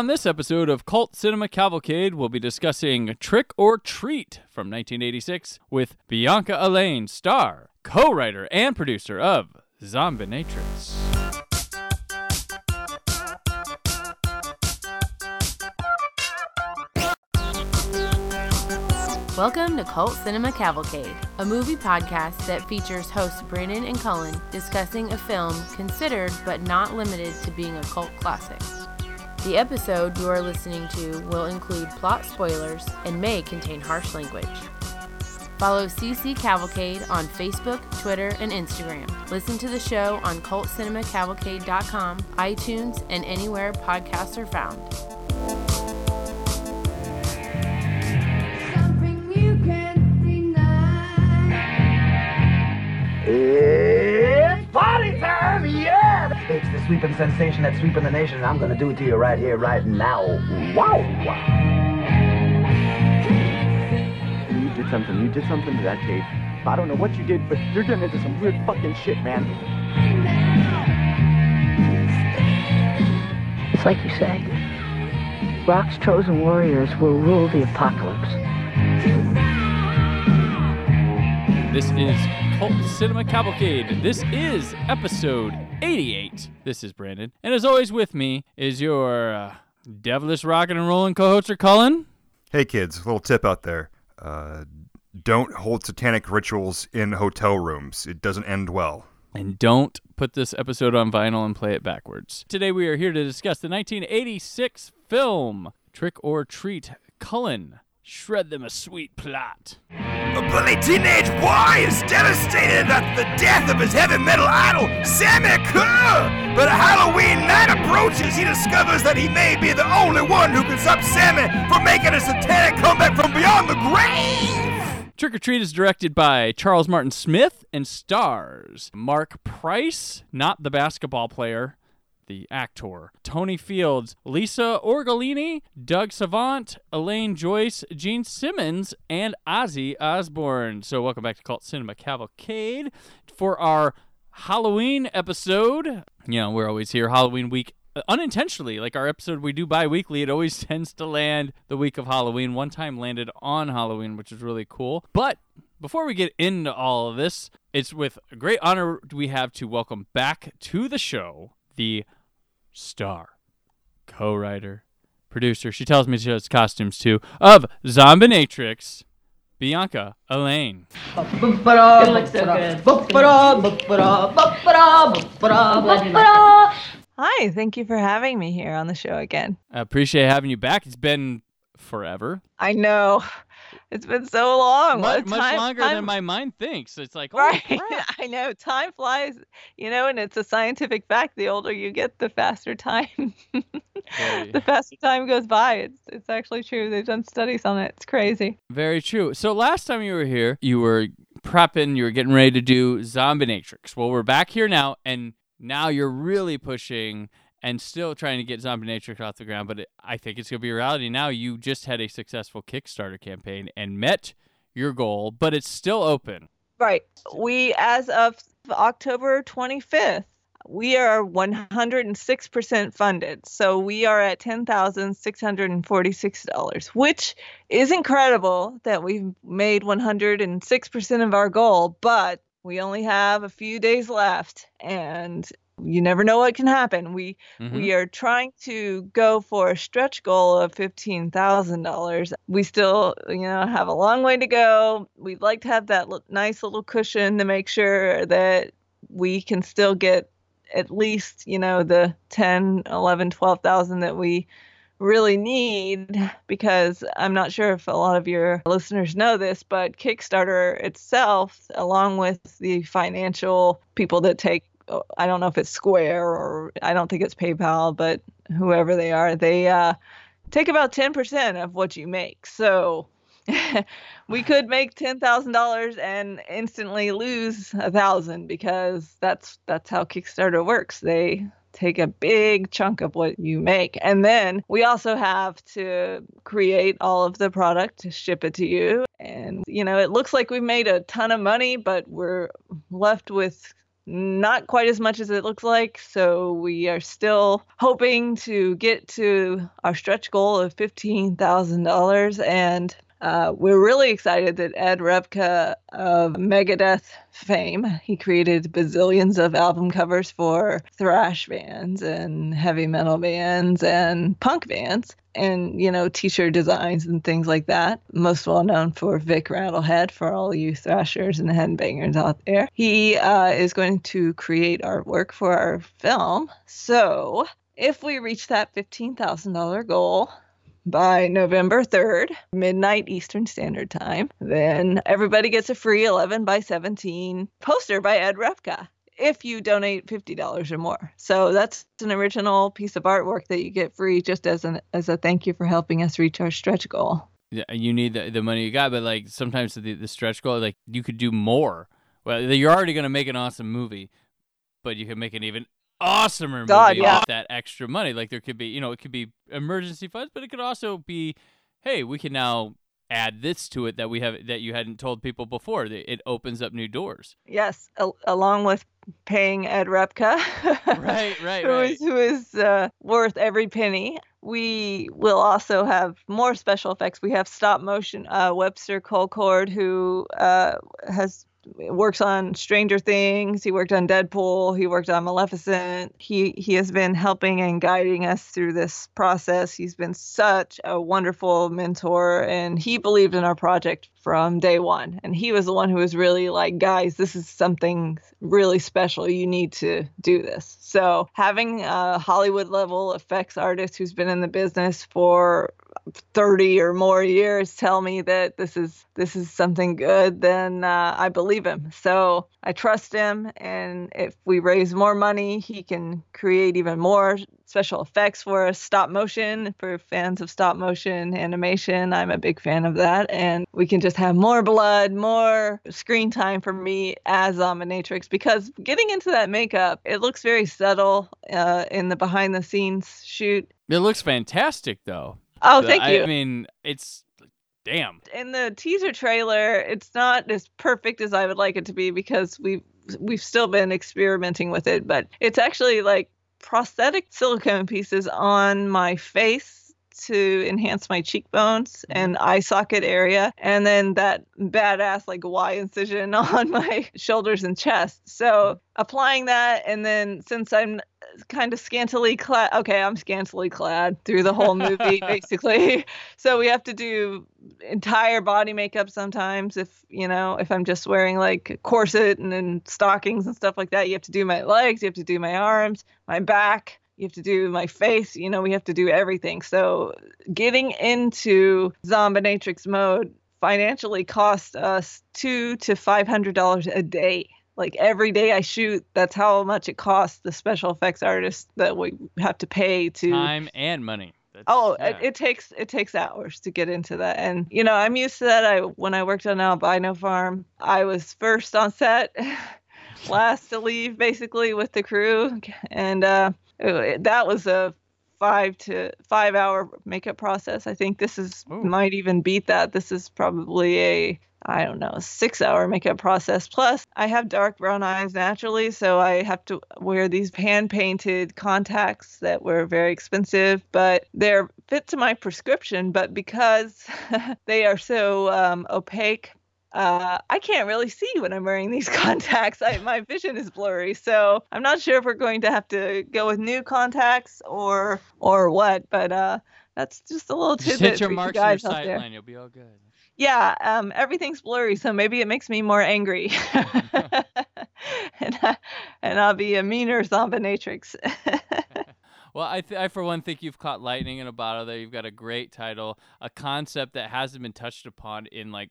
On this episode of Cult Cinema Cavalcade, we'll be discussing Trick or Treat from 1986 with Bianca Allaina, star, co writer, and producer of Zombinatrix. Welcome to Cult Cinema Cavalcade, a movie podcast that features hosts Brandon and Cullen discussing a film considered but not limited to being a cult classic. The episode you are listening to will include plot spoilers and may contain harsh language. Follow CC Cavalcade on Facebook, Twitter, and Instagram. Listen to the show on cultcinemacavalcade.com, iTunes, and anywhere podcasts are found. Something you can't deny. It's party time, yeah! It's the sweeping sensation that's sweeping the nation, and I'm gonna do it to you right here, right now. Wow! You did something. You did something to that tape. I don't know what you did, but you're getting into some weird fucking shit, man. It's like you say. Rock's chosen warriors will rule the apocalypse. This is Cult Cinema Cavalcade. This is episode 88. This is Brandon. And as always, with me is your uh, devilish rockin' and rollin' co host, Cullen. Hey kids, little tip out there. Uh, don't hold satanic rituals in hotel rooms. It doesn't end well. And don't put this episode on vinyl and play it backwards. Today we are here to discuss the 1986 film Trick or Treat. Cullen, shred them a sweet plot. A bully teenage boy is devastated at the death of his heavy metal idol, Sammi Curr. But a Halloween night approaches, he discovers that he may be the only one who can stop Sammi from making a satanic comeback from beyond the grave. Trick or Treat is directed by Charles Martin Smith and stars Mark Price, not the basketball player, the actor, Tony Fields, Lisa Orgolini, Doug Savant, Elaine Joyce, Gene Simmons, and Ozzy Osbourne. So, welcome back to Cult Cinema Cavalcade for our Halloween episode. You know, we're always here Halloween week unintentionally like our episode we do bi-weekly it always tends to land the week of halloween one time landed on halloween which is really cool but before we get into all of this it's with great honor we have to welcome back to the show the star co-writer producer. She tells me she does costumes too of zombinatrix bianca allaina It looks so good. Hi, thank you for having me here on the show again. I appreciate having you back. It's been forever. I know it's been so long. much, time- longer time- than my mind thinks. It's like, oh, Right. I know. Time flies, you know, and it's a scientific fact. The older you get, the faster time, Very. the faster time goes by. It's it's actually true. They've done studies on it. It's crazy. Very true. So last time you were here, you were prepping, you were getting ready to do Zombinatrix. Well, we're back here now, and now you're really pushing and still trying to get Zombinatrix off the ground. But it, I think it's going to be a reality now. You just had a successful Kickstarter campaign and met your goal, but it's still open. Right. We, as of October 25th, we are 106% funded. So we are at $10,646, which is incredible that we've made 106% of our goal, but we only have a few days left and you never know what can happen. We Mhm. we are trying to go for a stretch goal of $15,000. We still, you know, have a long way to go. We'd like to have that li- nice little cushion to make sure that we can still get at least, you know, the 10, 11, 12,000 that we really need because I'm not sure if a lot of your listeners know this, but Kickstarter itself, along with the financial people that take, I don't know if it's Square or I don't think it's PayPal, but whoever they are, they uh, take about 10% of what you make. So we could make $10,000 and instantly lose a thousand because that's that's how Kickstarter works. They take a big chunk of what you make. And then we also have to create all of the product to ship it to you. And, you know, it looks like we've made a ton of money, but we're left with not quite as much as it looks like. So we are still hoping to get to our stretch goal of $15,000. And uh, we're really excited that Ed Repka of Megadeth fame, he created bazillions of album covers for thrash bands and heavy metal bands and punk bands and you know t-shirt designs and things like that. Most well known for vic rattlehead for all you thrashers and headbangers out there. He uh, is going to create artwork for our film. So if we reach that $15000 goal by November 3rd, midnight Eastern Standard Time, then everybody gets a free 11 by 17 poster by Ed Repka if you donate $50 or more. So that's an original piece of artwork that you get free just as an as a thank you for helping us reach our stretch goal. Yeah, you need the, the money you got, but like sometimes the, the stretch goal, like you could do more. Well, you're already going to make an awesome movie, but you can make an even awesomer God, movie yeah. with that extra money. Like there could be, you know, it could be emergency funds, but it could also be, hey, we can now add this to it that we have that you hadn't told people before. It opens up new doors. Yes, al- along with paying Ed Repka, Right, right, who right. is who is uh, worth every penny. We will also have more special effects. We have stop motion. Uh, Webster Colcord, who uh, has works on Stranger Things. He worked on Deadpool. He worked on Maleficent. He he has been helping and guiding us through this process. He's been such a wonderful mentor, and he believed in our project from day one. And he was the one who was really like, guys, this is something really special. You need to do this. So having a Hollywood level effects artist who's been in the business for 30 or more years tell me that this is this is something good then uh, i believe him so i trust him and if we raise more money he can create even more special effects for us stop motion for fans of stop motion animation i'm a big fan of that and we can just have more blood more screen time for me as Zombinatrix because getting into that makeup it looks very subtle uh, in the behind the scenes shoot It looks fantastic, though. Oh, The- thank you. I mean, it's damn. in the teaser trailer it's not as perfect as i would like it to be because we've we've still been experimenting with it but it's actually like prosthetic silicone pieces on my face to enhance my cheekbones mm-hmm. and eye socket area and then that badass like y incision on my shoulders and chest. So mm-hmm. applying that and then since i'm kind of scantily clad okay i'm scantily clad through the whole movie basically. So we have to do entire body makeup sometimes if you know if i'm just wearing like a corset and then stockings and stuff like that. You have to do my legs you have to do my arms my back you have to do my face you know we have to do everything so getting into zombinatrix mode financially cost us two to five hundred dollars a day like every day i shoot that's how much it costs the special effects artist that we have to pay to Time and money. That's, Oh, yeah. it, it takes it takes hours to get into that, and you know I'm used to that. I when I worked on Albino Farm, I was first on set, last to leave basically with the crew, and uh, that was a five to five hour makeup process. I think this is Ooh. might even beat that. This is probably a I don't know, six hour makeup process. Plus, I have dark brown eyes naturally, so I have to wear these hand painted contacts that were very expensive, but they're fit to my prescription. But because they are so um, opaque, uh, I can't really see when I'm wearing these contacts. I, my vision is blurry, so I'm not sure if we're going to have to go with new contacts or or what. But uh, that's just a little Just tidbit hit your for marks you your guys out sight there line. You'll be all good. yeah um everything's blurry so maybe it makes me more angry and, I, and i'll be a meaner zombinatrix Well, I, th- I for one think you've caught lightning in a bottle. There, you've got a great title, a concept that hasn't been touched upon in like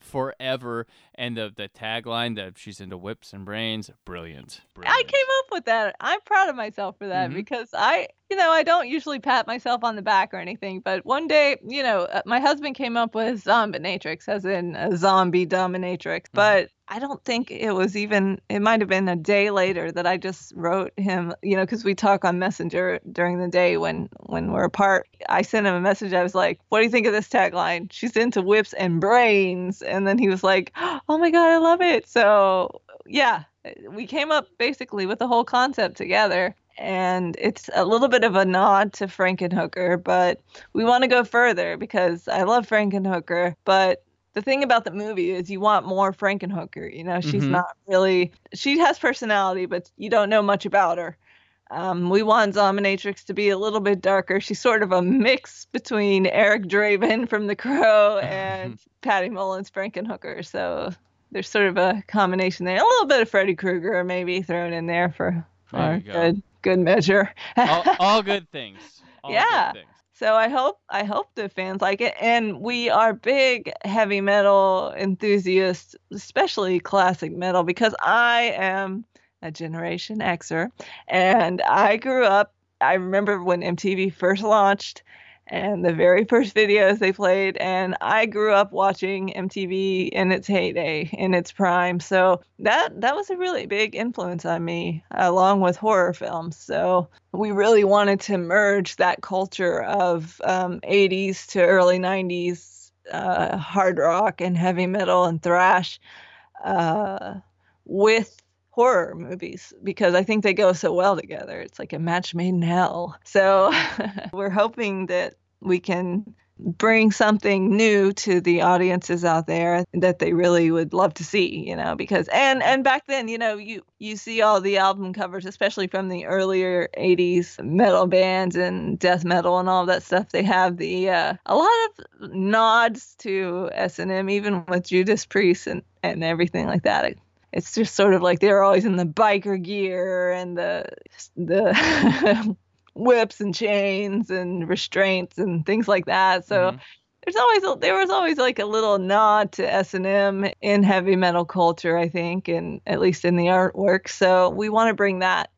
forever, and the the tagline that she's into whips and brains, brilliant. i came up with that i'm proud of myself for that Mhm. because i you know i don't usually pat myself on the back or anything but one day you know uh, my husband came up with zombinatrix as in a zombie dominatrix but I don't think it was even, it might have been a day later that I just wrote him, you know, because we talk on Messenger during the day when, when we're apart. I sent him a message. I was like, what do you think of this tagline? She's into whips and brains. And then he was like, oh my God, I love it. So yeah, we came up basically with the whole concept together. And it's a little bit of a nod to Frankenhooker, but we want to go further because I love Frankenhooker. But the thing about the movie is you want more Frankenhooker. You know, she's Mhm. not really, she has personality, but you don't know much about her. Um, we want Dominatrix to be a little bit darker. She's sort of a mix between Eric Draven from The Crow and Patty Mullen's Frankenhooker. So there's sort of a combination there. A little bit of Freddy Krueger maybe thrown in there for, for There you go. good good measure. all, all good things. All Yeah. Good things. So I hope I hope the fans like it, and we are big heavy metal enthusiasts, especially classic metal, because I am a Generation Xer, and I grew up. I remember when MTV first launched, and the very first videos they played, and I grew up watching MTV in its heyday, in its prime. So that that was a really big influence on me, along with horror films. So we really wanted to merge that culture of um, 80s to early 90s uh, hard rock and heavy metal and thrash uh, with horror movies because I think they go so well together. It's like a match made in hell. So we're hoping that we can bring something new to the audiences out there that they really would love to see you know because and and back then you know you you see all the album covers especially from the earlier 80s metal bands and death metal and all that stuff they have the uh, a lot of nods to S&M even with Judas Priest and and everything like that it's just sort of like they're always in the biker gear and the the whips and chains and restraints and things like that. So Mhm. there's always a, there was always like a little nod to S&M in heavy metal culture, I think, and at least in the artwork. So we want to bring that.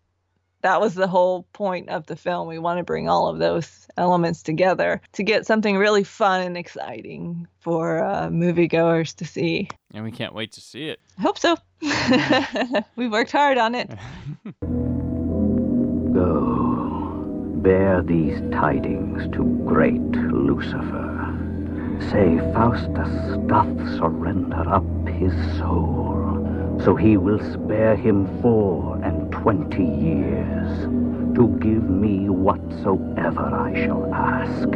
That was the whole point of the film. We want to bring all of those elements together to get something really fun and exciting for uh, moviegoers to see. And we can't wait to see it. I hope so. We've worked hard on it. Go, bear these tidings to great Lucifer. Say Faustus doth surrender up his soul, so he will spare him four and twenty years, to give me whatsoever I shall ask,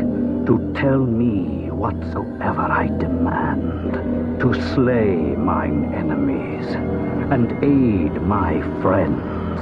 to tell me whatsoever I demand, to slay mine enemies, and aid my friends,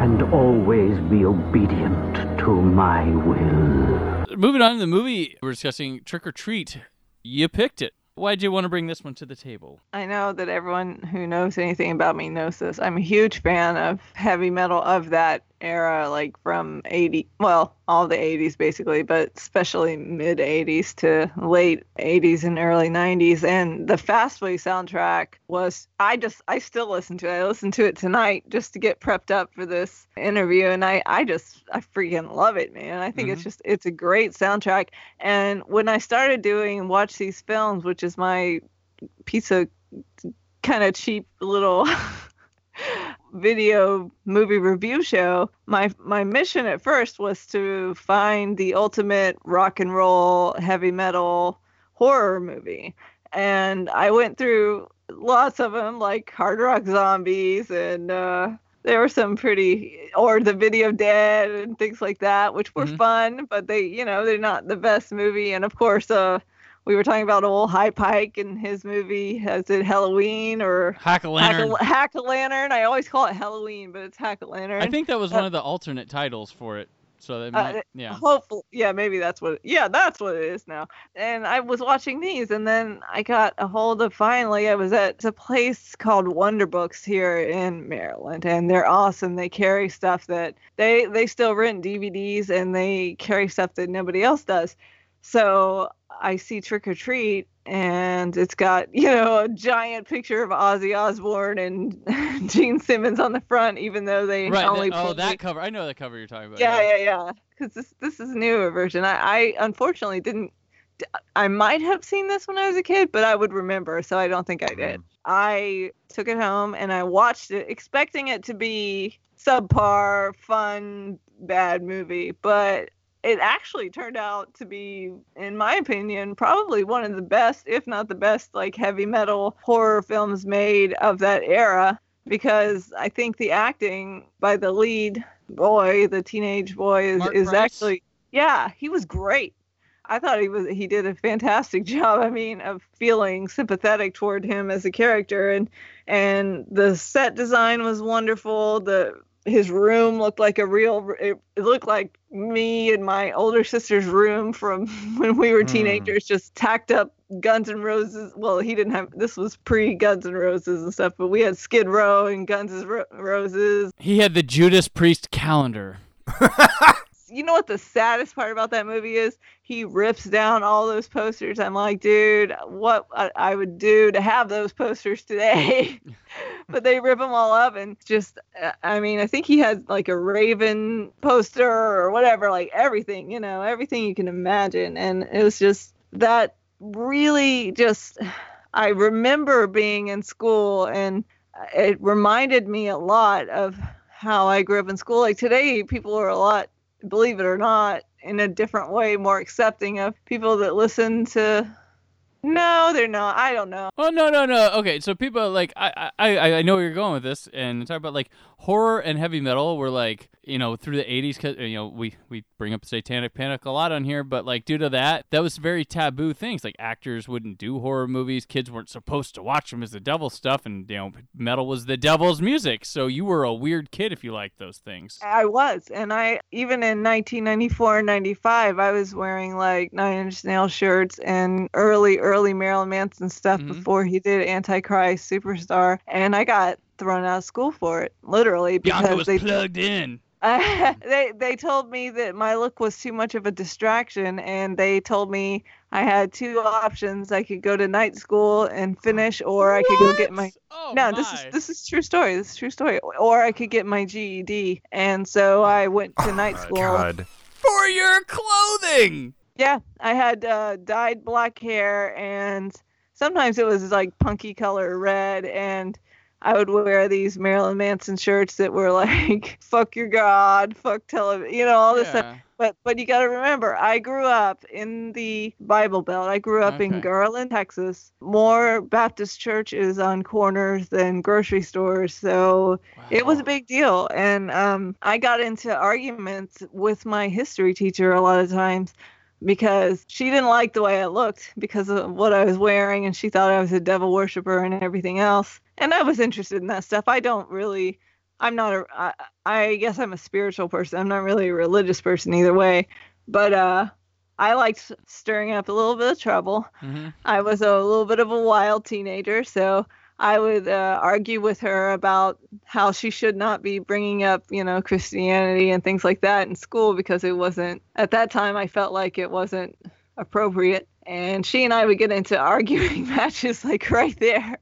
and always be obedient to my will. Moving on to the movie, we're discussing Trick or Treat. You picked it. Why'd you want to bring this one to the table? I know that everyone who knows anything about me knows this. I'm a huge fan of heavy metal of that era, like from 80, well, all the 80s basically, but especially mid 80s to late 80s and early 90s. And the Fastway soundtrack was, I just, I still listen to it. I listened to it tonight just to get prepped up for this interview. And I, I just, I freaking love it, man. I think it's mm-hmm. just, it's a great soundtrack. And when I started doing Watch These Films, which is my piece of kind of cheap little video movie review show my my mission at first was to find the ultimate rock and roll heavy metal horror movie and i went through lots of them like hard rock zombies and uh there were some pretty or the video dead and things like that which were Mhm. fun but they you know they're not the best movie and of course uh we were talking about old High Pike and his movie. Has it Halloween or Hack-O-Lantern. Hack a, Hack-O-Lantern? I always call it Halloween, but it's Hack-O-Lantern. I think that was Uh, one of the alternate titles for it. So that might, uh, yeah. Hopefully, yeah, maybe that's what. Yeah, that's what it is now. And I was watching these, and then I got a hold of. Finally, I was at a place called Wonder Books here in Maryland, and they're awesome. They carry stuff that they they still rent DVDs, and they carry stuff that nobody else does. So I see Trick or Treat, and it's got you know a giant picture of Ozzy Osbourne and Gene Simmons on the front, even though they Right. only that- oh, that cover. I know the cover you're talking about. yeah, yeah, yeah. Because this this is a newer version. I, I unfortunately didn't. I might have seen this when I was a kid, but I would remember, so I don't think I did. Mm-hmm. I took it home and I watched it, expecting it to be subpar, fun, bad movie, but it actually turned out to be, in my opinion, probably one of the best, if not the best, like heavy metal horror films made of that era because I think the acting by the lead boy, the teenage boy, is, Mark is Price? actually yeah, he was great. I thought he was he did a fantastic job. I mean, of feeling sympathetic toward him as a character, and and the set design was wonderful. The his room looked like a real. It, it looked like me and my older sister's room from when we were hmm. teenagers, just tacked up Guns N' Roses. Well, he didn't have this was pre Guns N' Roses and stuff, but we had Skid Row and Guns N' Ro- Roses. He had the Judas Priest calendar. You know what the saddest part about that movie is? He rips down all those posters. I'm like, dude, what I, I would do to have those posters today. but they rip them all up and just, uh, I mean, I think he had like a Raven poster or whatever, like everything, you know, everything you can imagine. And it was just that really just, I remember being in school and it reminded me a lot of how I grew up in school. Like today, people are a lot, believe it or not, in a different way, more accepting of people that listen to. No, they're not. I don't know. Oh no no no. Okay, so people like I I I know where you're going with this, and talk about like horror and heavy metal were like you know through the 80s. Cause you know we we bring up Satanic Panic a lot on here, but like due to that, that was very taboo things. Like actors wouldn't do horror movies. Kids weren't supposed to watch them as the devil stuff, and you know metal was the devil's music. So you were a weird kid if you liked those things. I was, and I even in 1994 and 95, I was wearing like Nine Inch Nail shirts and early, early Marilyn Manson stuff mm-hmm. before he did Antichrist Superstar, and I got thrown out of school for it, literally Bianca was they plugged in. they they told me that my look was too much of a distraction, and they told me I had two options: I could go to night school and finish, or I could go get my. Oh no, this is this is true story. This is true story. Or I could get my GED, and so I went to night school. God. for your clothing. Yeah, I had uh, dyed black hair, and sometimes it was like punky color red, and I would wear these Marilyn Manson shirts that were like "fuck your god," "fuck television," you know, all this stuff. But but you got to remember, I grew up in the Bible Belt. I grew up Okay. in Garland, Texas. More Baptist churches on corners than grocery stores, so it was a big deal. And um, I got into arguments with my history teacher a lot of times because she didn't like the way I looked because of what I was wearing, and she thought I was a devil worshiper and everything else. And I was interested in that stuff. I don't really. I'm not a. I, I guess I'm a spiritual person. I'm not really a religious person either way. But uh, I liked stirring up a little bit of trouble. Mhm. I was a little bit of a wild teenager, so I would uh, argue with her about how she should not be bringing up, you know, Christianity and things like that in school because it wasn't, at that time, I felt like it wasn't appropriate. And she and I would get into arguing matches like right there.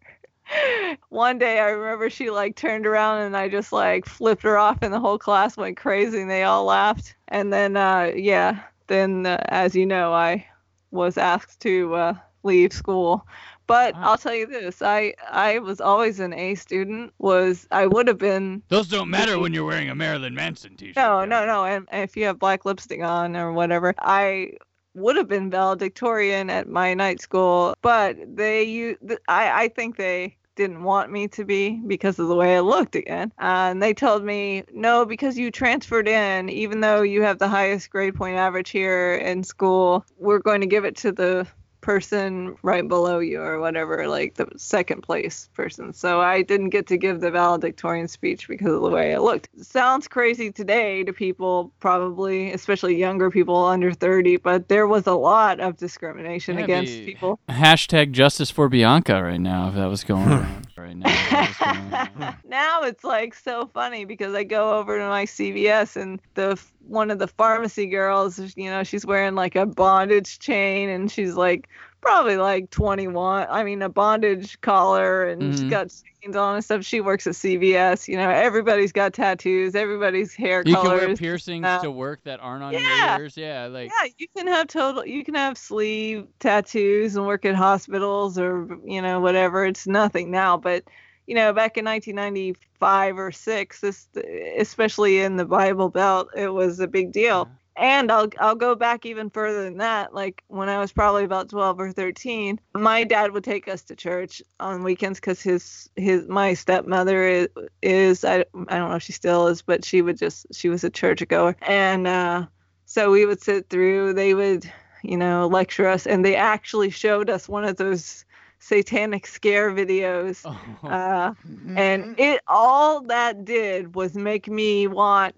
One day I remember she like turned around and I just like flipped her off and the whole class went crazy and they all laughed. And then, uh, yeah, then uh, as you know, I was asked to uh, leave school. But I'll tell you this: I I was always an A student. Was I would have been Those don't matter when you're wearing a Marilyn Manson t-shirt. no, no, no. And and if you have black lipstick on or whatever, I would have been valedictorian at my night school. But they, you, I, I think they didn't want me to be because of the way I looked again. Uh, and they told me, no, because you transferred in, even though you have the highest grade point average here in school, we're going to give it to the person right below you or whatever, like the second place person. So I didn't get to give the valedictorian speech because of the way I looked. sounds crazy today to people, probably, especially younger people under 30, but there was a lot of discrimination Yeah, against people. Hashtag justice for Bianca right now, if that was going around right now. if that was going on. now it's like so funny because I go over to my CVS and the one of the pharmacy girls, you know, she's wearing like a bondage chain and she's like probably like 21. I mean, a bondage collar and she's Mhm. got chains on and stuff. She works at CVS. You know, everybody's got tattoos. Everybody's hair You can wear piercings uh, to work that aren't on yeah. your ears. Yeah, like yeah, you can have total. You can have sleeve tattoos and work at hospitals or you know whatever. It's nothing now, but you know back in 1995 or six, this especially in the Bible Belt, it was a big deal. And I'll I'll go back even further than that. Like when I was probably about 12 or 13, my dad would take us to church on weekends because his his my stepmother is, is I I don't know if she still is, but she would just she was a churchgoer, and uh, so we would sit through. They would you know lecture us, and they actually showed us one of those satanic scare videos uh, and it all that did was make me want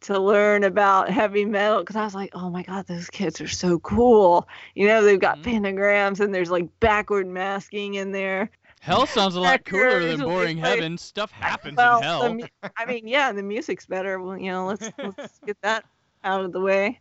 to learn about heavy metal because I was like, oh my god, those kids are so cool. You know, they've got mm-hmm. pentagrams and there's like backward masking in there. Hell sounds a lot cooler than boring like- heaven. Stuff happens well, in hell. mu- I mean, yeah, the music's better. Well, you know, let's let's get that out of the way.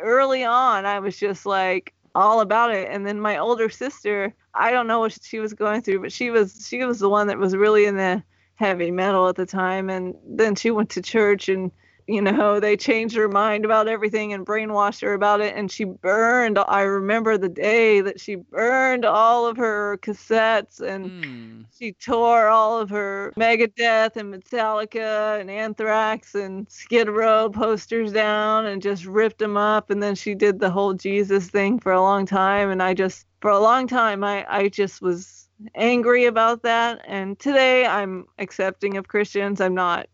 Early on, I was just like all about it, and then my older sister, I don't know what she was going through, but she was she was the one that was really in the heavy metal at the time, and then she went to church and. You know, they changed her mind about everything and brainwashed her about it. And she burned. I remember the day that she burned all of her cassettes and Hmm. she tore all of her Megadeth and Metallica and Anthrax and Skid Row posters down and just ripped them up. And then she did the whole Jesus thing for a long time. And I just, for a long time, I, I just was angry about that. And today I'm accepting of Christians. I'm not,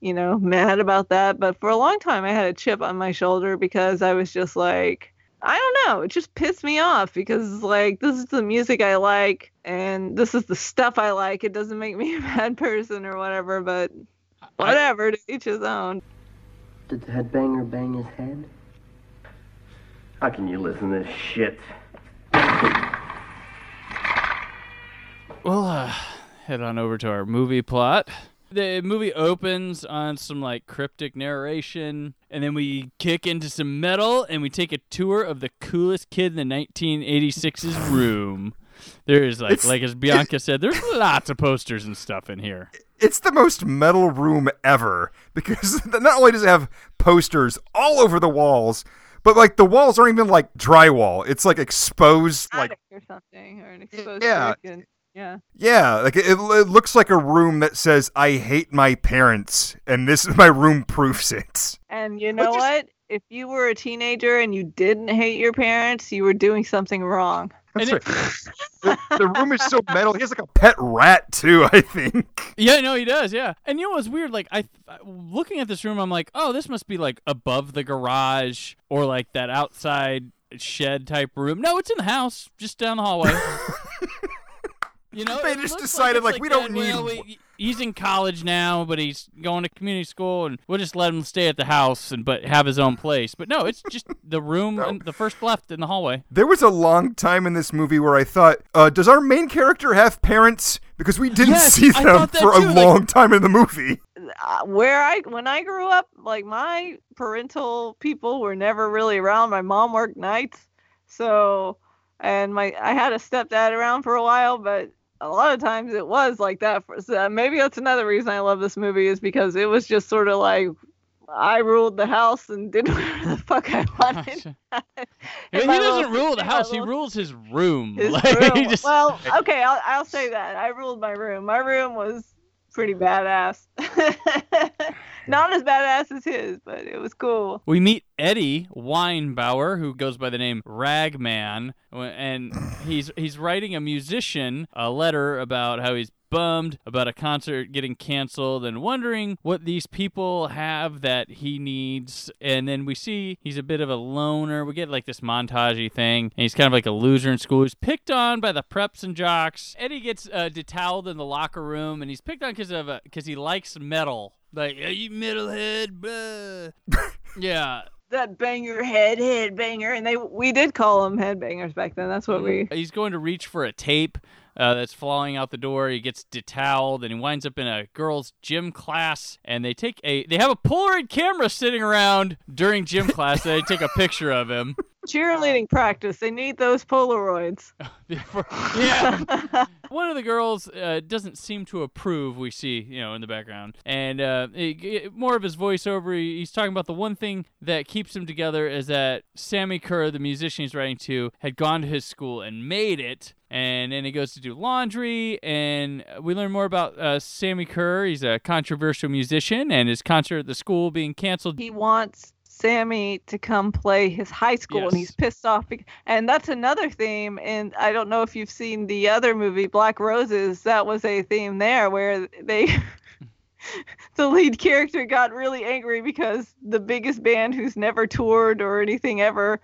you know, mad about that. But for a long time, I had a chip on my shoulder because I was just like, I don't know. It just pissed me off because like this is the music I like and this is the stuff I like. It doesn't make me a bad person or whatever, but whatever, to each his own. Did the headbanger bang his head? How can you listen to this shit? We'll uh, head on over to our movie plot. The movie opens on some like cryptic narration, and then we kick into some metal, and we take a tour of the coolest kid in the 1986's room. There's like, It's- like as Bianca said, there's lots of posters and stuff in here. It's the most metal room ever because not only does it have posters all over the walls, but like the walls aren't even like drywall. It's like exposed, like or something, or an exposed yeah. Brick and yeah. yeah, like it, it looks like a room that says "I hate my parents" and this is my room proofs it. And you know what? If you were a teenager and you didn't hate your parents, you were doing something wrong. That's right. the, the room is so metal. He has like a pet rat too. I think. Yeah, no, he does. Yeah, and you know what's weird? Like I, looking at this room, I'm like, oh, this must be like above the garage or like that outside shed type room. No, it's in the house, just down the hallway. you know, They just decided, it's like, we don't that, well, need we- he's in college now, but he's going to community school, and we'll just let him stay at the house and but have his own place. But no, it's just the room, and the first left in the hallway. There was a long time in this movie where I thought, uh, does our main character have parents? Because we didn't Yes, see them for too, a like- long time in the movie. uh, where I when I grew up, like my parental people were never really around. My mom worked nights, so and my I had a stepdad around for a while, but a lot of times it was like that. For, so maybe that's another reason I love this movie is because it was just sort of like I ruled the house and did whatever the fuck I wanted. He In my doesn't little- rule the house; he rules his room. his Like, room. just- Well, okay, I'll, I'll say that. I ruled my room. My room was pretty badass. Not as badass as his, but it was cool. We meet Eddie Weinbauer, who goes by the name Ragman, and he's he's writing a musician a letter about how he's bummed about a concert getting canceled and wondering what these people have that he needs. And then we see he's a bit of a loner. We get like this montagey thing, and he's kind of like a loser in school. He's picked on by the preps and jocks. Eddie gets uh, detoweled in the locker room, and he's picked on because of because he likes metal. Like, "Hey, you blah. yeah. That banger head, head banger, and they we did call them headbangers back then. That's what mm-hmm. we. He's going to reach for a tape uh, that's falling out the door. He gets detoweled and he winds up in a girls' gym class. And they take a they have a Polaroid camera sitting around during gym class. they take a picture of him. Cheerleading practice. They need those Polaroids. yeah. One of the girls uh, doesn't seem to approve. We see, you know, in the background, and uh, it- it- more of his voiceover. he- He's talking about the one thing that keeps them together is that Sammi Curr, the musician he's writing to, had gone to his school and made it. And then he goes to do laundry, and we learn more about uh, Sammi Curr. He's a controversial musician, and his concert at the school being canceled. He wants Sammi to come play his high school, and he's pissed off. And that's another theme. And I don't know if you've seen the other movie, Black Roses. That was a theme there where they. the lead character got really angry because the biggest band who's never toured or anything ever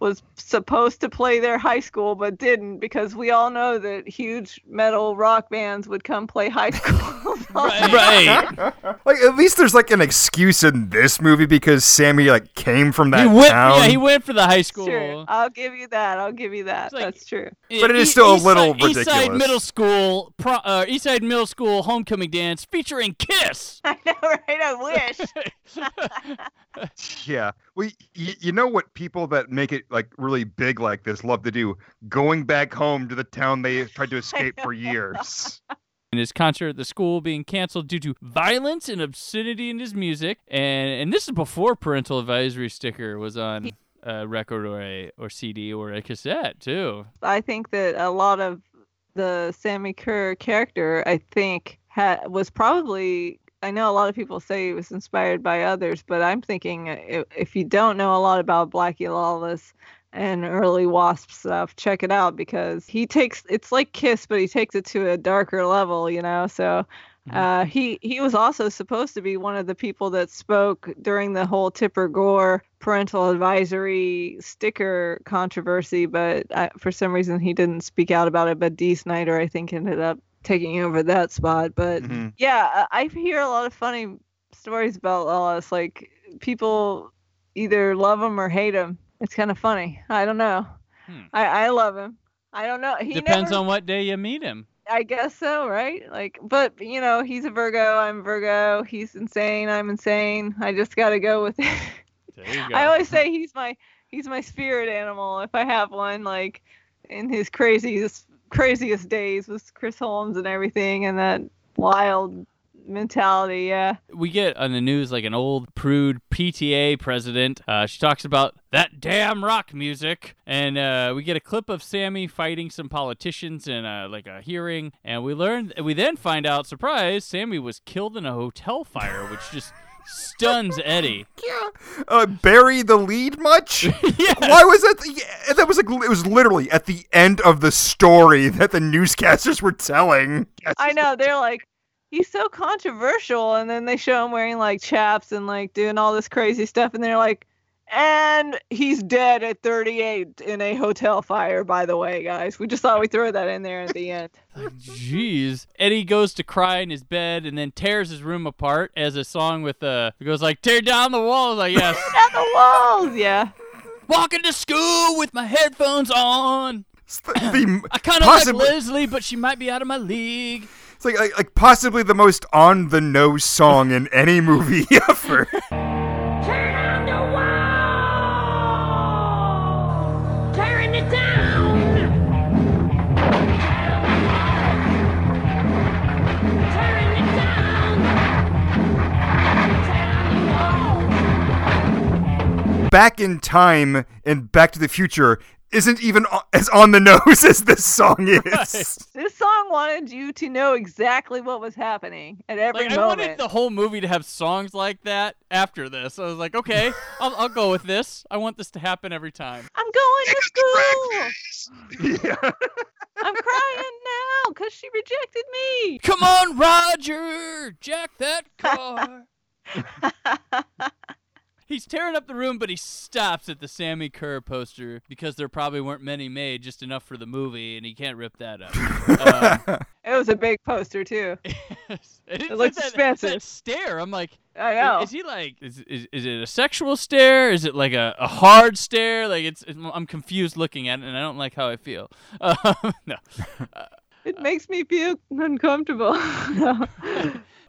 was supposed to play their high school but didn't because we all know that huge metal rock bands would come play high school. Right. like at least there's like an excuse in this movie because Sammi like came from that he went. town. Yeah, he went for the high school. Sure, I'll give you that. I'll give you that. That's true. But it is still a little Side, East Side ridiculous. Middle School, pro, uh, East Side Middle School homecoming dance featuring Kiss. I know, right? I wish. Yeah. Well, y- you know what people that make it like really big like this love to do? Going back home to the town they tried to escape for years. And his concert at the school being canceled due to violence and obscenity in his music, and and this is before parental advisory sticker was on a uh, record or a or CD or a cassette too. I think that a lot of the Sammi Curr character, I think, ha- was probably. I know a lot of people say it was inspired by others, but I'm thinking uh, if, if you don't know a lot about Blackie Lawless and early Wasp stuff, check it out because he takes it's like Kiss, but he takes it to a darker level, you know. So uh, he he was also supposed to be one of the people that spoke during the whole Tipper Gore parental advisory sticker controversy, but uh, for some reason he didn't speak out about it. But Dee Snider, I think, ended up taking over that spot. But Mm-hmm. yeah, I I hear a lot of funny stories about Lawless. Like people either love him or hate him. It's kind of funny. I don't know. I I love him. I don't know. He Depends never, on what day you meet him. I guess so, right? Like, but you know, he's a Virgo. I'm Virgo. He's insane. I'm insane. I just got to go with it. There you go. I always say he's my he's my spirit animal if I have one. Like in his craziest craziest days with Chris Holmes and everything, and that wild mentality. Yeah. we get on the news like an old prude PTA president. Uh, she talks about that damn rock music, and uh, we get a clip of Sammi fighting some politicians in uh, like a hearing, and we learn. We then find out, surprise, Sammi was killed in a hotel fire, which just stuns Eddie. Uh, bury the lead much? Why was that? The, that was like it was literally at the end of the story that the newscasters were telling. I know they're like he's so controversial, and then they show him wearing like chaps and like doing all this crazy stuff, and they're like, and he's dead at 38 in a hotel fire. By the way, guys, we just thought we'd throw that in there at the end. Jeez. Eddie goes to cry in his bed and then tears his room apart as a song with uh it goes like tear down the walls, I guess. Tear down the walls, yeah. Walking to school with my headphones on. The, I kind of like possibly- Leslie, but she might be out of my league. It's like, like like possibly the most on the nose song in any movie ever. Back in Time and Back to the Future isn't even as on the nose as this song is. This song wanted you to know exactly what was happening at every Like I wanted the whole movie to have songs like that after this. I was like, okay, I'll, I'll go with this. I want this to happen every time. I'm going to school. I'm crying now because she rejected me. Come on, Roger, jack that car. He's tearing up the room, but he stops at the Sammi Curr poster because there probably weren't many made, just enough for the movie, and he can't rip that up. Um, It was a big poster too. it It looks that, expensive. That stare. I'm like, I know. Is, he like? Is, is, is it a sexual stare? Is it like a, a hard stare? Like it's. I'm confused looking at it, and I don't like how I feel. Um, no. It makes me feel uncomfortable.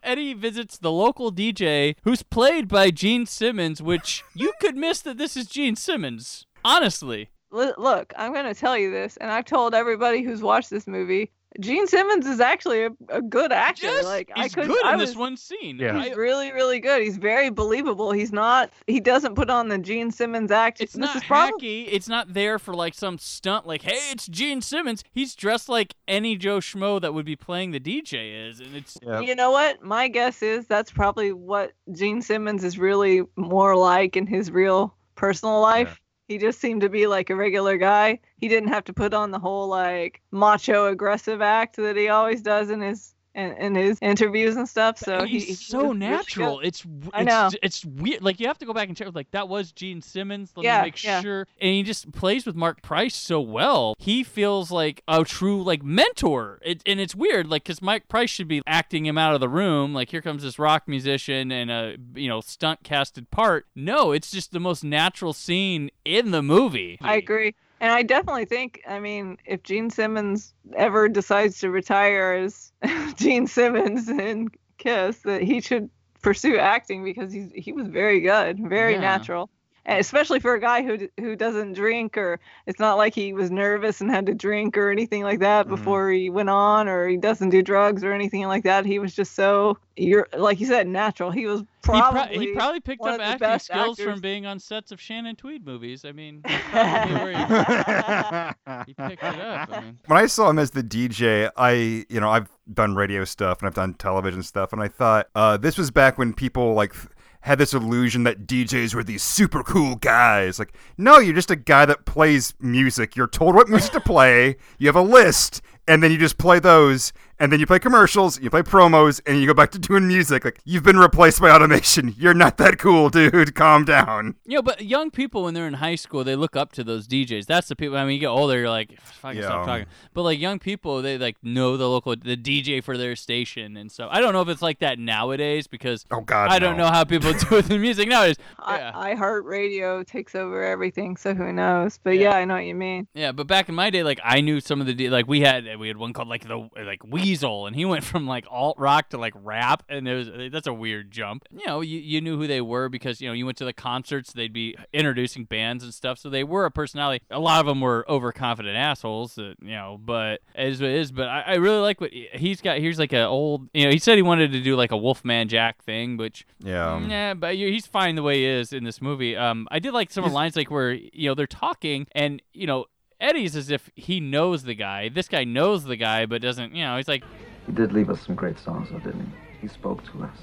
Eddie visits the local DJ, who's played by Gene Simmons, which you could miss that this is Gene Simmons. Honestly. Look, I'm going to tell you this, and I've told everybody who's watched this movie. Gene Simmons is actually a, a good actor. Yes, like I he's could, good I in was, this one scene. Yeah. He's I- really, really good. He's very believable. He's not. He doesn't put on the Gene Simmons act. It's this not is probably hacky. It's not there for like some stunt. Like, hey, it's Gene Simmons. He's dressed like any Joe Schmo that would be playing the DJ is, and it's Yeah. You know what? My guess is that's probably what Gene Simmons is really more like in his real personal life. He just seemed to be like a regular guy. He didn't have to put on the whole like macho aggressive act that he always does in his in, in his interviews and stuff. So and he's he so really natural. good. it's w- I it's know. it's weird. Like you have to go back and check. Like that was Gene Simmons. Let Yeah, me make yeah. sure. And he just plays with Marc Price so well. He feels like a true like mentor. It, and it's weird, like because Marc Price should be acting him out of the room. Like here comes this rock musician and a you know stunt casted part. No, it's just the most natural scene in the movie. I agree. And I definitely think, I mean, if Gene Simmons ever decides to retire as Gene Simmons in Kiss, that he should pursue acting because he's he was very good, very Yeah. natural. And especially for a guy who who doesn't drink or it's not like he was nervous and had to drink or anything like that Mm-hmm. before he went on or he doesn't do drugs or anything like that. He was just so you're like you said natural. He was He, pro- probably he probably picked up acting skills actors. from being on sets of Shannon Tweed movies. I mean, that's probably where he, he picked it up. I mean, when I saw him as the DJ, I, you know, I've done radio stuff and I've done television stuff, and I thought uh, this was back when people like th- had this illusion that DJs were these super cool guys. Like, no, you're just a guy that plays music. You're told what music to play. You have a list, and then you just play those, and then you play commercials, you play promos, and you go back to doing music. Like, you've been replaced by automation. You're not that cool, dude. Calm down. you know, but young people when they're in high school, they look up to those DJs. That's the people. I mean, you get older, you're like, fucking Yeah. stop talking. But like young people, they like know the local the DJ for their station, and so I don't know if it's like that nowadays because Oh God, I don't know how people do with the music nowadays. Yeah. I, iHeartRadio takes over everything, so who knows? But yeah. I know what you mean. Yeah, but back in my day, like I knew some of the D- like we had we had one called like the like Weasel, and he went from like alt rock to like rap, and it was that's a weird jump. You know, you, you knew who they were because you know you went to the concerts, they'd be introducing bands and stuff, so they were a personality. A lot of them were overconfident assholes, that, you know, but it is what it is. But I, I really like what he's got. Here's like a old, you know, he said he wanted to do like a Wolfman Jack thing, which Yeah. yeah, but he's fine the way he is in this movie. Um, I did like some of the lines like where you know they're talking and you know Eddie's as if he knows the guy. This guy knows the guy, but doesn't. You know, he's like, He did leave us some great songs, though, didn't he? He spoke to us.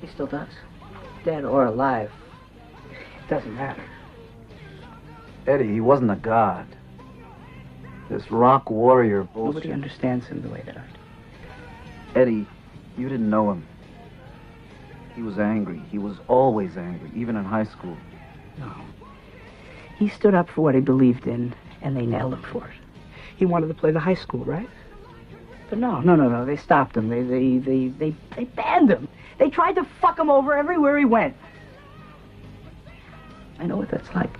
He still does. Dead or alive. It doesn't matter. Eddie, he wasn't a god. This rock warrior bullshit. Nobody understands him the way that I do. Eddie, you didn't know him. He was angry. He was always angry, even in high school. No. He stood up for what he believed in, and they nailed him for it. He wanted to play the high school, right? But no, no, no, no. They stopped him. They, they, they, they, they banned him. They tried to fuck him over everywhere he went. I know what that's like.